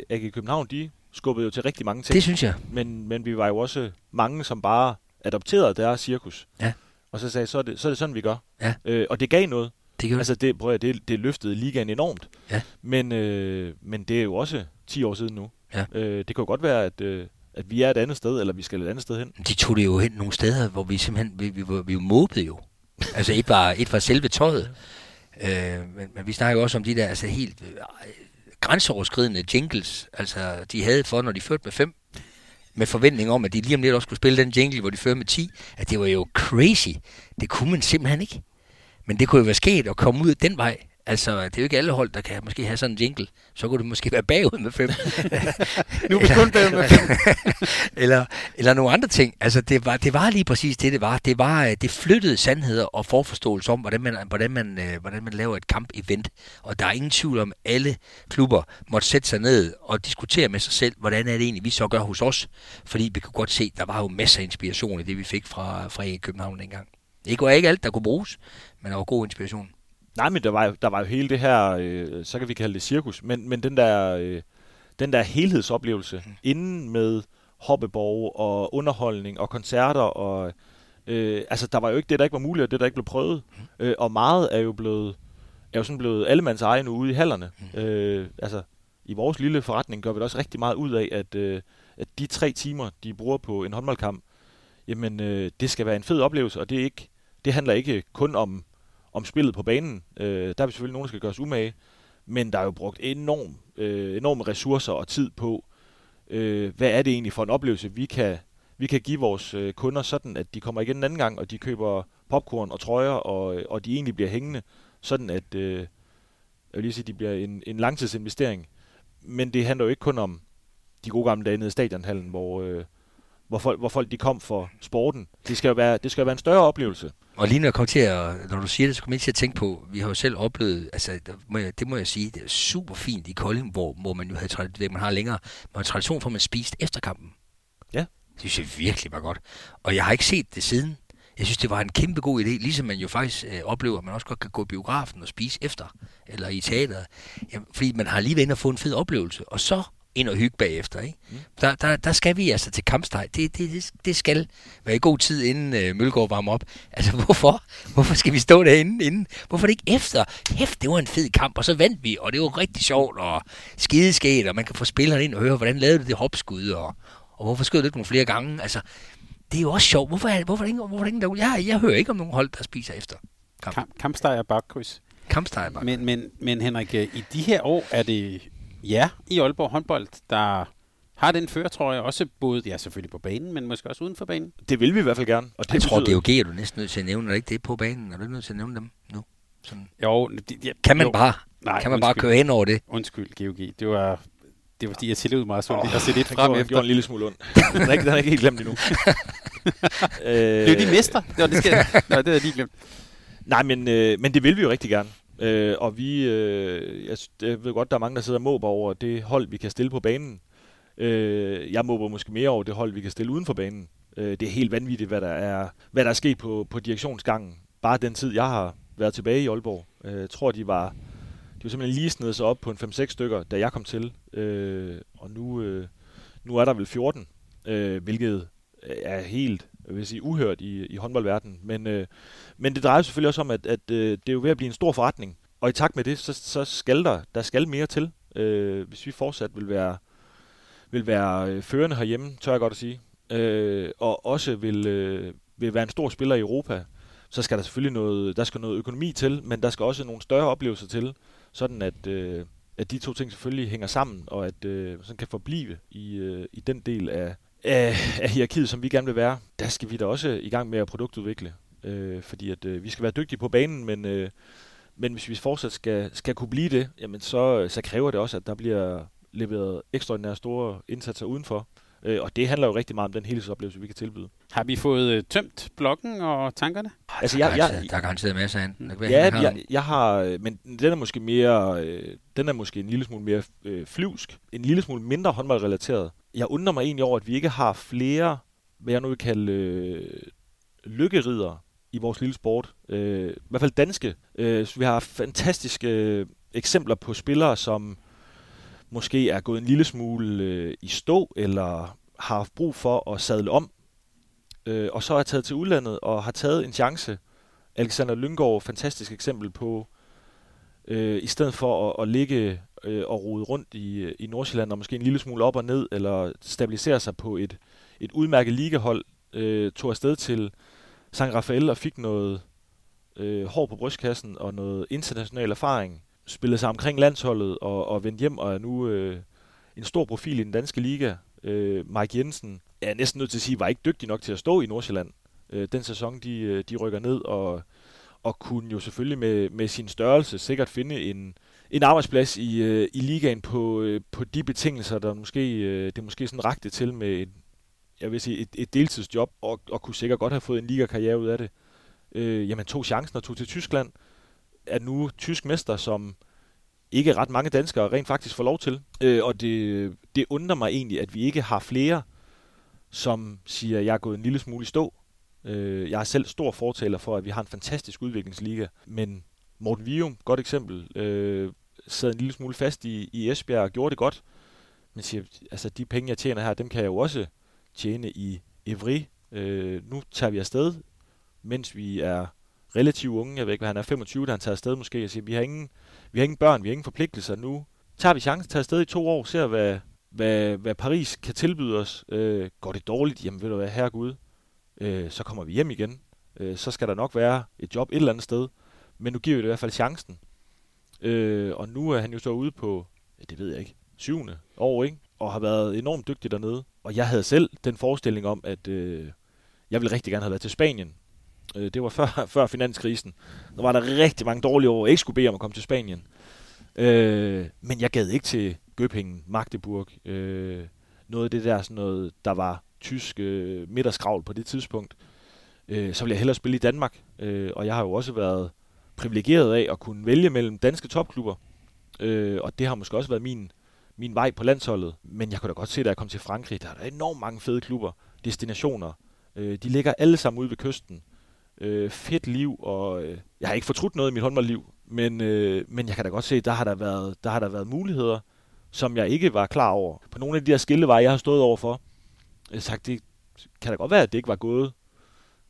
AG, København, de skubbede jo til rigtig mange ting. Det synes jeg. Men, men vi var jo også mange, som bare adopterede deres cirkus. Ja. Og så sagde, så er det, så er det sådan, vi gør. Ja. Øh, og det gav noget. Det gjorde altså, det, prøv at, det, det løftede ligaen enormt. Ja. Men, øh, men det er jo også 10 år siden nu. Ja. Øh, det kan jo godt være, at, øh, at vi er et andet sted, eller vi skal et andet sted hen. De tog det jo hen nogle steder, hvor vi simpelthen, vi, vi, vi, vi måbede jo. altså et var, et var selve tøjet. Øh, men, men vi snakker jo også om de der altså helt øh, grænseoverskridende jingles, altså de havde for, når de førte med fem, med forventning om, at de lige om lidt også skulle spille den jingle, hvor de fører med 10, at det var jo crazy. Det kunne man simpelthen ikke. Men det kunne jo være sket at komme ud den vej. Altså, det er jo ikke alle hold, der kan måske have sådan en jingle. Så kunne det måske være bagud med fem. nu er vi kun bagud med fem. eller, eller nogle andre ting. Altså, det var, det var lige præcis det, det var. Det var, øh, det flyttede sandheder og forforståelse om, hvordan man, hvordan man, øh, hvordan man laver et kamp-event. Og der er ingen tvivl om, at alle klubber måtte sætte sig ned og diskutere med sig selv, hvordan er det egentlig, vi så gør hos os. Fordi vi kunne godt se, der var jo masser af inspiration i det, vi fik fra, fra København dengang. Det var ikke alt, der kunne bruges, men der var god inspiration. Nej, men der var, der var jo hele det her, øh, så kan vi kalde det cirkus, men, men den der, øh, den der helhedsoplevelse mm. inden med hoppeborg og underholdning og koncerter og øh, altså der var jo ikke det der ikke var muligt og det der ikke blev prøvet mm. øh, og meget er jo blevet er jo sådan blevet allemands egen ude i hallerne. Mm. Øh, altså i vores lille forretning gør vi det også rigtig meget ud af at øh, at de tre timer de bruger på en håndboldkamp, jamen øh, det skal være en fed oplevelse og det er ikke det handler ikke kun om om spillet på banen. Øh, der er vi selvfølgelig nogen, der skal gøre os umage, men der er jo brugt enorm, øh, enorme ressourcer og tid på, øh, hvad er det egentlig for en oplevelse, vi kan, vi vi kan give vores øh, kunder sådan, at de kommer igen en anden gang, og de køber popcorn og trøjer, og, øh, og de egentlig bliver hængende, sådan at øh, jeg vil lige sige, de bliver en, en langtidsinvestering. Men det handler jo ikke kun om de gode gamle dage nede i stadionhallen, hvor, øh, hvor, folk, hvor folk de kom for sporten. Det skal jo være, det skal jo være en større oplevelse. Og lige når jeg kom til at, når du siger det, så kommer jeg til at tænke på, vi har jo selv oplevet, altså det må jeg, det må jeg sige, det er super fint i Kolding, hvor, hvor man jo havde tradition, man har længere, man har tradition for, at man spiste efter kampen. Ja. Det synes jeg virkelig var godt. Og jeg har ikke set det siden. Jeg synes, det var en kæmpe god idé, ligesom man jo faktisk øh, oplever, at man også godt kan gå i biografen og spise efter, eller i teateret. Jamen, fordi man har lige været inde og få en fed oplevelse, og så ind og hygge bagefter. Ikke? Mm. Der, der, der skal vi altså til kampsteg. Det, det, det, det skal være i god tid, inden øh, Mølgaard varmer op. Altså, hvorfor? Hvorfor skal vi stå derinde? Inden? Hvorfor det ikke efter? Hæft, det var en fed kamp, og så vandt vi, og det var rigtig sjovt, og skideskæt, og man kan få spillerne ind og høre, hvordan lavede du det hopskud, og, og hvorfor skød du ikke nogle flere gange? Altså, det er jo også sjovt. Hvorfor er, hvorfor er det ikke, hvorfor er det ikke der, jeg, jeg hører ikke om nogen hold, der spiser efter kamp. Kamp, kampsteg og bakkryds. Kampsteg bare. Men, men, men Henrik, øh, i de her år er det ja i Aalborg håndbold, der har den førtrøje, også både, ja selvfølgelig på banen, men måske også uden for banen. Det vil vi i hvert fald gerne. Og det jeg tror, betyder- DOG er du næsten nødt til at nævne, er det ikke det på banen? Er du ikke nødt til at nævne dem nu? Sådan. Jo, de, ja, Kan man jo. bare, Nej, kan man bare undskyld. køre hen over det? Undskyld, GOG. Det var, det var fordi, jeg tillod mig så oh, at se lidt frem gjorde, efter. gjorde en lille smule ondt. den, er ikke, den er ikke helt glemt endnu. øh, Blev de mestre? Nå, det, skal, Nå, det havde jeg lige glemt. Nej, men, øh, men det vil vi jo rigtig gerne. Øh, og vi, øh, jeg, jeg ved godt, der er mange, der sidder og måber over det hold, vi kan stille på banen. Øh, jeg måber måske mere over det hold, vi kan stille uden for banen. Øh, det er helt vanvittigt, hvad der er, hvad der er sket på, på direktionsgangen. Bare den tid, jeg har været tilbage i Aalborg. Øh, jeg tror, de var, de var simpelthen lige snedet sig op på en 5-6 stykker, da jeg kom til. Øh, og nu, øh, nu er der vel 14, øh, hvilket er helt jeg vil sige, uhørt i, i håndboldverdenen. Men, øh, men det drejer sig selvfølgelig også om, at, at øh, det er jo ved at blive en stor forretning. Og i takt med det, så, så skal der, der skal mere til, øh, hvis vi fortsat vil være, vil være øh, førende herhjemme, tør jeg godt at sige. Øh, og også vil, øh, vil være en stor spiller i Europa, så skal der selvfølgelig noget, der skal noget økonomi til, men der skal også nogle større oplevelser til, sådan at, øh, at de to ting selvfølgelig hænger sammen, og at øh, sådan kan forblive i, øh, i den del af, af, af hierarkiet, som vi gerne vil være. Der skal vi da også i gang med at produktudvikle, øh, fordi at øh, vi skal være dygtige på banen, men, øh, men hvis vi fortsat skal, skal kunne blive det, jamen så, så kræver det også, at der bliver leveret ekstraordinære store indsatser udenfor. Øh, og det handler jo rigtig meget om den helhedsoplevelse, vi kan tilbyde. Har vi fået øh, tømt blokken og tankerne? Altså, der, jeg- er jeg- der er garanteret masser af den. Ja, jeg, jeg har, øh, men den er måske mere, øh, den er måske en lille smule mere øh, flyvsk, en lille smule mindre håndboldrelateret. Jeg undrer mig egentlig over, at vi ikke har flere, hvad jeg nu vil kalde øh, lykkerider i vores lille sport. Øh, I hvert fald danske. Øh, så vi har fantastiske øh, eksempler på spillere, som måske er gået en lille smule øh, i stå, eller har haft brug for at sadle om, øh, og så er taget til udlandet og har taget en chance, Alexander Lyngård, fantastisk eksempel på, øh, i stedet for at, at ligge øh, og rode rundt i, i Nordsjælland, og måske en lille smule op og ned, eller stabilisere sig på et, et udmærket ligahold, øh, tog afsted til San Rafael og fik noget øh, hår på brystkassen og noget international erfaring spillet sig omkring landsholdet og, og vendt hjem og er nu øh, en stor profil i den danske liga. Øh, Mike Jensen er næsten nødt til at sige, var ikke dygtig nok til at stå i Nordsjælland øh, den sæson, de, øh, de rykker ned, og, og kunne jo selvfølgelig med, med sin størrelse sikkert finde en, en arbejdsplads i, øh, i ligaen på, øh, på de betingelser, der måske, øh, det måske sådan rakte til med et, jeg vil sige, et, et deltidsjob, og, og kunne sikkert godt have fået en ligakarriere ud af det. Øh, jamen tog chancen og tog til Tyskland, er nu tysk mester, som ikke ret mange danskere rent faktisk får lov til. Øh, og det, det undrer mig egentlig, at vi ikke har flere, som siger, at jeg er gået en lille smule i stå. Øh, jeg er selv stor fortaler for, at vi har en fantastisk udviklingsliga, men Morten Vium, godt eksempel, øh, sad en lille smule fast i, i Esbjerg og gjorde det godt, men siger, altså de penge, jeg tjener her, dem kan jeg jo også tjene i Evry. Øh, nu tager vi afsted, mens vi er relativt unge. Jeg ved ikke, hvad han er, 25, da han tager afsted måske. Jeg siger, vi har ingen, vi har ingen børn, vi har ingen forpligtelser nu. Tager vi chancen, tager afsted i to år, ser hvad, hvad, hvad Paris kan tilbyde os. Øh, går det dårligt, jamen ved du hvad, herregud, øh, så kommer vi hjem igen. Øh, så skal der nok være et job et eller andet sted. Men nu giver vi det i hvert fald chancen. Øh, og nu er han jo så ude på, det ved jeg ikke, syvende år, ikke? Og har været enormt dygtig dernede. og jeg havde selv den forestilling om, at øh, jeg ville rigtig gerne have været til Spanien. Øh, det var før, før finanskrisen. Der var der rigtig mange dårlige år, jeg ikke skulle bede om at komme til Spanien. Øh, men jeg gad ikke til Göppingen, Magdeburg, øh, noget af det der, sådan noget, der var tysk øh, midterskravl på det tidspunkt. Øh, så ville jeg hellere spille i Danmark, øh, og jeg har jo også været privilegeret af at kunne vælge mellem danske topklubber, øh, og det har måske også været min, min vej på landsholdet. Men jeg kunne da godt se, da jeg kom til Frankrig, der er der enormt mange fede klubber, destinationer. Øh, de ligger alle sammen ude ved kysten. Øh, fedt liv, og øh, jeg har ikke fortrudt noget i mit håndboldliv, men, øh, men jeg kan da godt se, der har der været, der har der været muligheder, som jeg ikke var klar over. På nogle af de her skilleveje, jeg har stået overfor, jeg har sagt, det kan da godt være, at det ikke var gået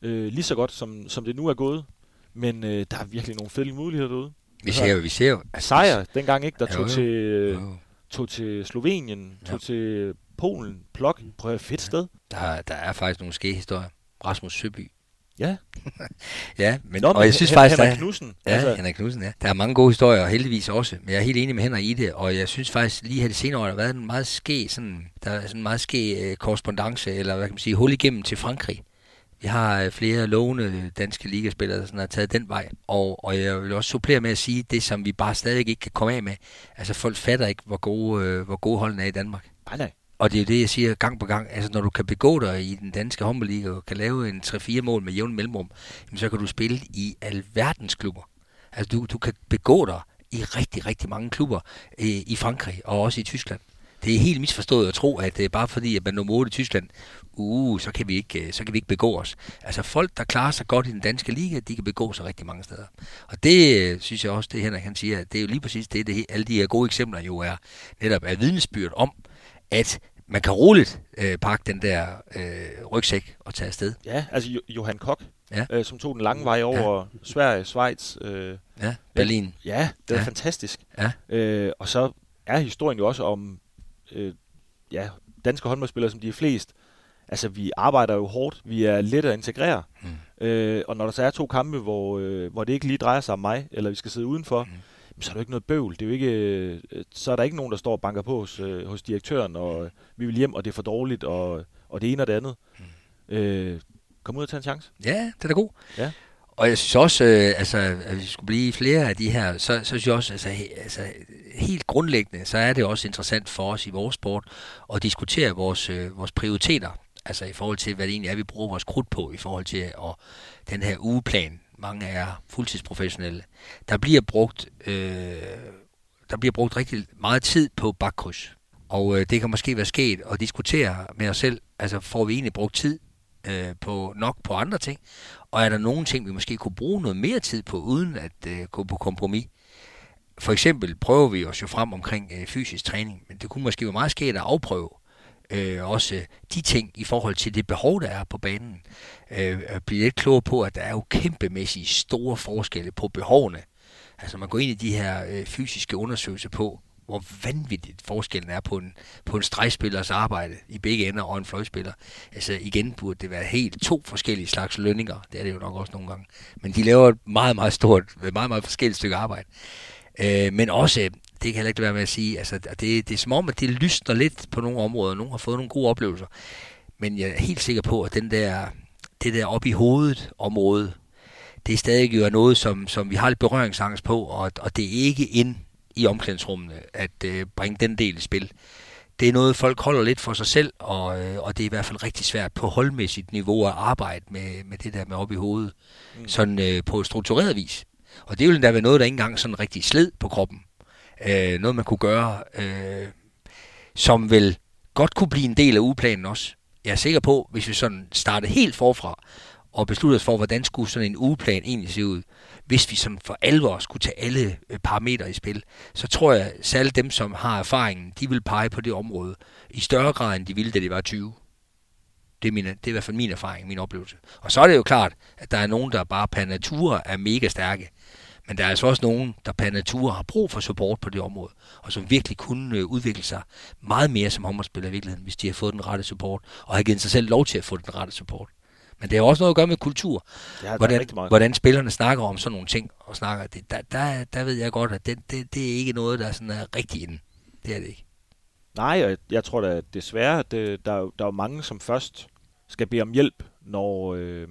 øh, lige så godt, som, som det nu er gået. Men øh, der er virkelig nogle fede muligheder derude. Vi ser jo, vi ser jo. Altså, Sejr dengang ikke, der tog jo, jo. til, øh, Jo. tog til Slovenien, tog Ja. til Polen, Plok. Prøv at fedt sted. Der, der er faktisk nogle skæge historier. Rasmus Søby. Ja. Ja, men, Nå, og jeg synes Hen- faktisk, der, Henrik Knudsen. Ja, altså, Henrik Knudsen, ja. Der er mange gode historier, og heldigvis også. Men jeg er helt enig med Henrik i det, og jeg synes faktisk, lige her det senere år, der har været en meget ske, sådan, der er sådan en meget ske øh, korrespondence, eller hvad kan man sige, hul igennem til Frankrig. Vi har øh, flere lovende danske ligaspillere, der sådan har taget den vej. Og, og jeg vil også supplere med at sige det, som vi bare stadig ikke kan komme af med. Altså folk fatter ikke, hvor gode, øh, hvor gode holdene er i Danmark. Nej, nej. Og det er jo det, jeg siger gang på gang. Altså, når du kan begå dig i den danske håndboldliga og kan lave en 3-4 mål med jævn mellemrum, jamen, så kan du spille i alverdens klubber. Altså, du, du kan begå dig i rigtig, rigtig mange klubber øh, i Frankrig og også i Tyskland. Det er helt misforstået at tro, at det er bare fordi, at man nummer 8 i Tyskland, uh, så kan, vi ikke, øh, så kan vi ikke begå os. Altså folk, der klarer sig godt i den danske liga, de kan begå sig rigtig mange steder. Og det øh, synes jeg også, det Henrik han siger, at det er jo lige præcis det, det alle de her gode eksempler jo er netop er vidnesbyrd om, at man kan roligt øh, pakke den der øh, rygsæk og tage afsted. Ja, altså Jo- Johan Kok, Ja. øh, som tog den lange vej over ja. Sverige, Schweiz. Øh, Ja, Berlin. ja, det er Ja. fantastisk. Ja. Øh, og så er historien jo også om øh, ja, danske håndboldspillere, som de er flest. Altså, vi arbejder jo hårdt. Vi er let at integrere. Mm. Øh, og når der så er to kampe, hvor, øh, hvor det ikke lige drejer sig om mig, eller vi skal sidde udenfor, Mm. Så er det jo ikke noget bøvl. Det er jo ikke, øh, så er der ikke nogen, der står og banker på hos, øh, hos direktøren, og øh, vi vil hjem, og det er for dårligt, og, og det ene og det andet. Mm. Øh, kom ud og tage en chance. Ja, det er da god. Ja. Og jeg synes også, øh, altså, at vi skulle blive flere af de her, så, så synes jeg også, altså, he, altså, helt grundlæggende, så er det også interessant for os i vores sport at diskutere vores, øh, vores prioriteter. Altså i forhold til, hvad det egentlig er, vi bruger vores krudt på, i forhold til at, den her ugeplan. Mange er fuldtidsprofessionelle. Der bliver brugt, øh, der bliver brugt rigtig meget tid på bakkryds. Og øh, det kan måske være sket at diskutere med os selv, altså får vi egentlig brugt tid øh, på nok på andre ting, og er der nogle ting, vi måske kunne bruge noget mere tid på, uden at øh, gå på kompromis. For eksempel prøver vi os jo frem omkring øh, fysisk træning, men det kunne måske være meget sket at afprøve øh, også de ting i forhold til det behov, der er på banen. Øh, at blive lidt klogere på, at der er jo kæmpemæssige store forskelle på behovene. Altså man går ind i de her øh, fysiske undersøgelser på, hvor vanvittigt forskellen er på en, på en stregspillers arbejde i begge ender og en fløjspiller. Altså igen burde det være helt to forskellige slags lønninger. Det er det jo nok også nogle gange. Men de laver et meget, meget stort, meget, meget forskelligt stykke arbejde. Øh, men også, det kan heller ikke være med at sige, altså det, det er som om, at det lysner lidt på nogle områder. Nogle har fået nogle gode oplevelser. Men jeg er helt sikker på, at den der, det der op i hovedet område, det er stadig jo er noget, som, som vi har lidt berøringsangst på, og, og det er ikke ind i omklædningsrummene at øh, bringe den del i spil. Det er noget, folk holder lidt for sig selv, og, øh, og det er i hvert fald rigtig svært på holdmæssigt niveau at arbejde med, med det der med op i hovedet, mm. sådan øh, på struktureret vis. Og det ville da være noget, der ikke engang sådan rigtig sled på kroppen. Øh, noget, man kunne gøre, øh, som vil godt kunne blive en del af ugeplanen også. Jeg er sikker på, hvis vi sådan startede helt forfra, og besluttede os for, hvordan skulle sådan en ugeplan egentlig se ud, hvis vi som for alvor skulle tage alle øh, parametre i spil, så tror jeg, særligt dem, som har erfaringen, de vil pege på det område i større grad, end de ville, da de var 20. Det er, mine, det er i hvert fald min erfaring, min oplevelse. Og så er det jo klart, at der er nogen, der bare per natur er mega stærke. Men der er altså også nogen, der per natur har brug for support på det område, og som virkelig kunne øh, udvikle sig meget mere som håndboldspiller i virkeligheden, hvis de har fået den rette support, og har givet sig selv lov til at få den rette support. Men det har også noget at gøre med kultur. Ja, hvordan, hvordan spillerne snakker om sådan nogle ting, og snakker, det, der, der, der ved jeg godt, at det, det, det er ikke noget, der sådan er rigtig inde. Det er det ikke. Nej, og jeg, tror da desværre, at det, der, der er mange, som først skal bede om hjælp, når... Øh,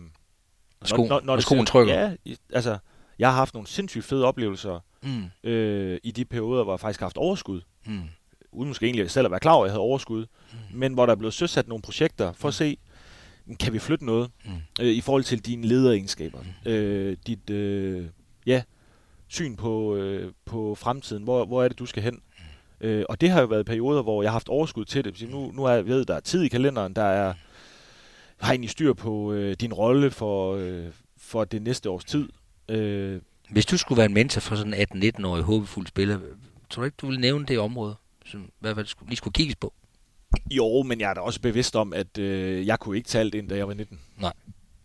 Sko, når, når, det skoen trykker. Ja, altså, jeg har haft nogle sindssygt fede oplevelser Mm. øh, i de perioder, hvor jeg faktisk har haft overskud. Mm. Uden måske egentlig selv at være klar over, at jeg havde overskud. Mm. Men hvor der er blevet søsat nogle projekter for at se, kan vi flytte noget Mm. øh, i forhold til dine lederegenskaber. Mm. Øh, dit øh, ja, syn på, øh, på fremtiden. Hvor, hvor er det, du skal hen? Mm. Øh, og det har jo været perioder, hvor jeg har haft overskud til det. Nu, nu er jeg ved, der er tid i kalenderen, der er har egentlig styr på øh, din rolle for, øh, for det næste års tid. Øh, Hvis du skulle være en mentor for sådan en 18-19-årig håbefuld spiller, tror du ikke, du ville nævne det område, som i hvert fald skulle, lige skulle kigges på? Jo, men jeg er da også bevidst om, at øh, jeg kunne ikke tage alt ind, da jeg var 19. Nej.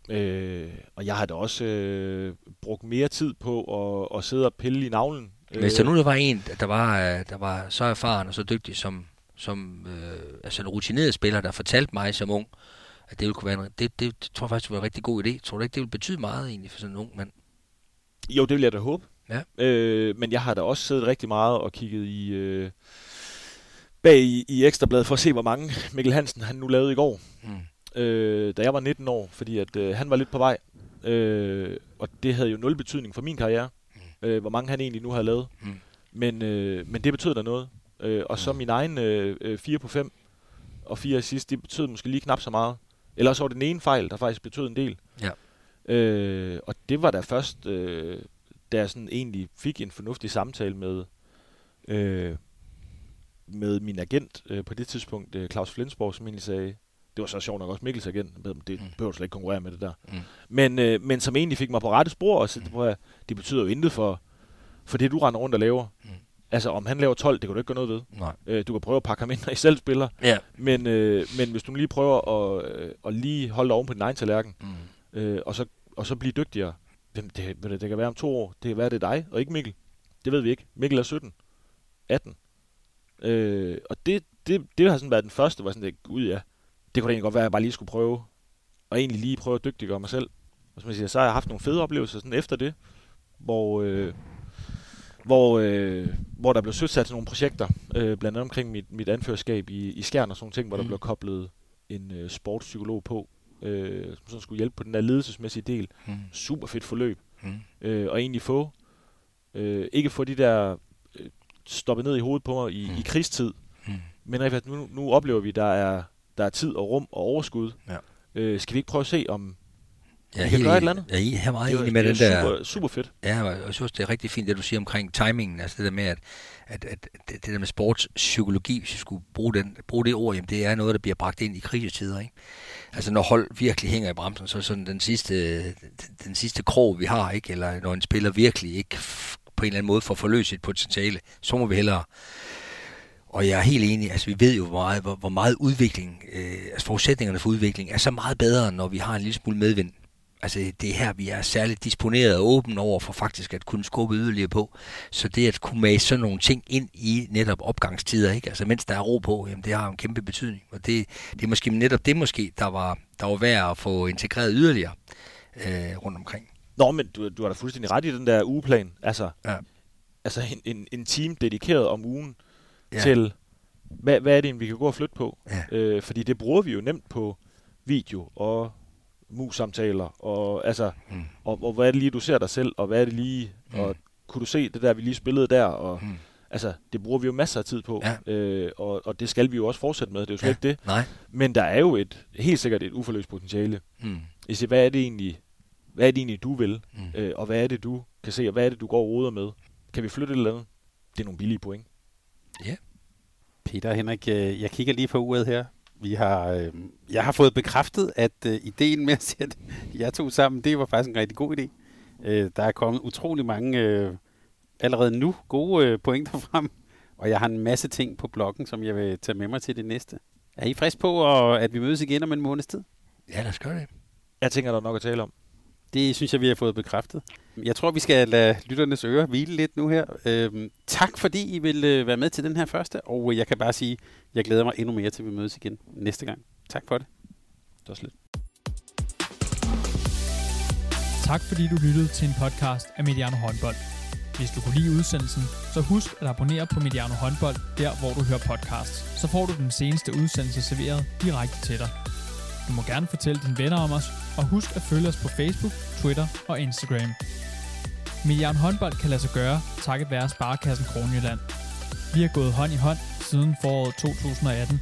Øh, og jeg har da også øh, brugt mere tid på at, at sidde og pille i navlen. Øh. Hvis der nu der var en, der var, øh, der var så erfaren og så dygtig som, som øh, altså en rutineret spiller, der fortalte mig som ung, at det ville kunne være en, det, det, det tror jeg faktisk være en rigtig god idé. Tror du ikke, det ville betyde meget egentlig for sådan en ung mand? Jo, det vil jeg da håbe. Ja. Øh, men jeg har da også siddet rigtig meget og kigget i øh, bag i, i Ekstrabladet for at se, hvor mange Mikkel Hansen han nu lavede i går, Mm. øh, da jeg var 19 år, fordi at øh, han var lidt på vej. Øh, og det havde jo nul betydning for min karriere, Mm. øh, hvor mange han egentlig nu har lavet. Mm. Men, øh, men det betød da noget. Øh, og så Mm. min egen øh, øh, 4 på 5 og 4 assist, det betød måske lige knap så meget. Eller så var det den ene fejl, der faktisk betød en del. Ja. Øh, og det var da først, øh, da jeg sådan egentlig fik en fornuftig samtale med, øh, med min agent øh, på det tidspunkt, øh, Claus Flensborg, som egentlig sagde, det var så sjovt nok også Mikkels agent, det Mm. behøver slet ikke konkurrere med det der. Mm. Men, øh, men som egentlig fik mig på rette spor, og så, Mm. mm. det betyder jo intet for, for det, du render rundt og laver. Mm. Altså, om han laver 12, det kan du ikke gøre noget ved. Nej. Øh, du kan prøve at pakke ham ind, når I selv spiller. Ja. Men, øh, men hvis du lige prøver at, øh, at lige holde oven på din egen tallerken, Mm. øh, og, så, og så blive dygtigere. Det, det, du, det kan være om to år. Det kan være, det er dig, og ikke Mikkel. Det ved vi ikke. Mikkel er 17. 18. Øh, og det, det, det har sådan været den første, hvor sådan, det, gud ja, det kunne da egentlig godt være, at jeg bare lige skulle prøve, og egentlig lige prøve at dygtiggøre mig selv. Og som jeg siger, så har jeg haft nogle fede oplevelser sådan efter det, hvor, øh, hvor, øh, hvor der blev søsat til nogle projekter, øh, blandt andet omkring mit, mit anførskab i, i Skjern og sådan nogle ting, hvor der Mm. blev koblet en øh, sportspsykolog på, øh, som sådan skulle hjælpe på den der ledelsesmæssige del. Mm. Super fedt forløb. Mm. Øh, og egentlig få, øh, ikke få de der øh, stoppet ned i hovedet på mig i, Mm. i krigstid, Mm. men rent nu, nu oplever vi, der er, der er tid og rum og overskud. Ja. Øh, skal vi ikke prøve at se, om Jeg Vi kan helt gøre et eller andet. Jeg er meget enig med det den er der... super, super fedt. Ja, og jeg synes, det er rigtig fint, det du siger omkring timingen. Altså det der med, at, at, at det, der med sportspsykologi, hvis vi skulle bruge, den, bruge det ord, jamen det er noget, der bliver bragt ind i krisetider. Ikke? Altså når hold virkelig hænger i bremsen, så er sådan den sidste, den, sidste krog, vi har, ikke? eller når en spiller virkelig ikke på en eller anden måde får forløst sit potentiale, så må vi hellere og jeg er helt enig, altså vi ved jo, hvor meget, hvor, hvor meget udvikling, øh, altså forudsætningerne for udvikling er så meget bedre, når vi har en lille smule medvind. Altså det er her, vi er særligt disponeret og åben over for faktisk at kunne skubbe yderligere på. Så det at kunne mase sådan nogle ting ind i netop opgangstider, ikke? Altså mens der er ro på, jamen det har en kæmpe betydning. Og det, det er måske netop det måske, der var, der var værd at få integreret yderligere øh, rundt omkring. Nå, men du, du har da fuldstændig ret i den der ugeplan. Altså, Ja. altså en, en, en team dedikeret om ugen Ja. til, hvad, hvad er det, vi kan gå og flytte på? Ja. Øh, fordi det bruger vi jo nemt på video og mus-samtaler, og, altså, Mm. og, og hvad er det lige, du ser dig selv, og hvad er det lige, Mm. og kunne du se det der, vi lige spillede der, og Mm. altså, det bruger vi jo masser af tid på, Ja. øh, og, og det skal vi jo også fortsætte med, det er jo slet Ja. ikke det. Nej. Men der er jo et, helt sikkert et uforløst potentiale. Mm. I siger, hvad er det egentlig, hvad er det egentlig, du vil, Mm. øh, og hvad er det, du kan se, og hvad er det, du går og roder med? Kan vi flytte et eller andet? Det er nogle billige point. Peter og Henrik, øh, jeg kigger lige på uret her. Vi har, øh, jeg har fået bekræftet, at øh, ideen med at sætte jer to sammen, det var faktisk en rigtig god idé. Øh, der er kommet utrolig mange øh, allerede nu gode øh, pointer frem, og jeg har en masse ting på bloggen, som jeg vil tage med mig til det næste. Er I frisk på, og, at vi mødes igen om en måneds tid? Ja, lad os gøre det. Jeg tænker, der er nok at tale om. Det synes jeg, vi har fået bekræftet. Jeg tror, vi skal lade lytternes ører hvile lidt nu her. Øhm, tak fordi I vil øh, være med til den her første, og jeg kan bare sige, jeg glæder mig endnu mere til, vi mødes igen næste gang. Tak for det. Det var slet. Tak fordi du lyttede til en podcast af Mediano Håndbold. Hvis du kunne lide udsendelsen, så husk at abonnere på Mediano Håndbold, der hvor du hører podcasts. Så får du den seneste udsendelse serveret direkte til dig. Du må gerne fortælle dine venner om os, og husk at følge os på Facebook, Twitter og Instagram. Mediano Håndbold kan lade sig gøre, takket være Sparkassen Kronjylland. Vi har gået hånd i hånd siden foråret 2018.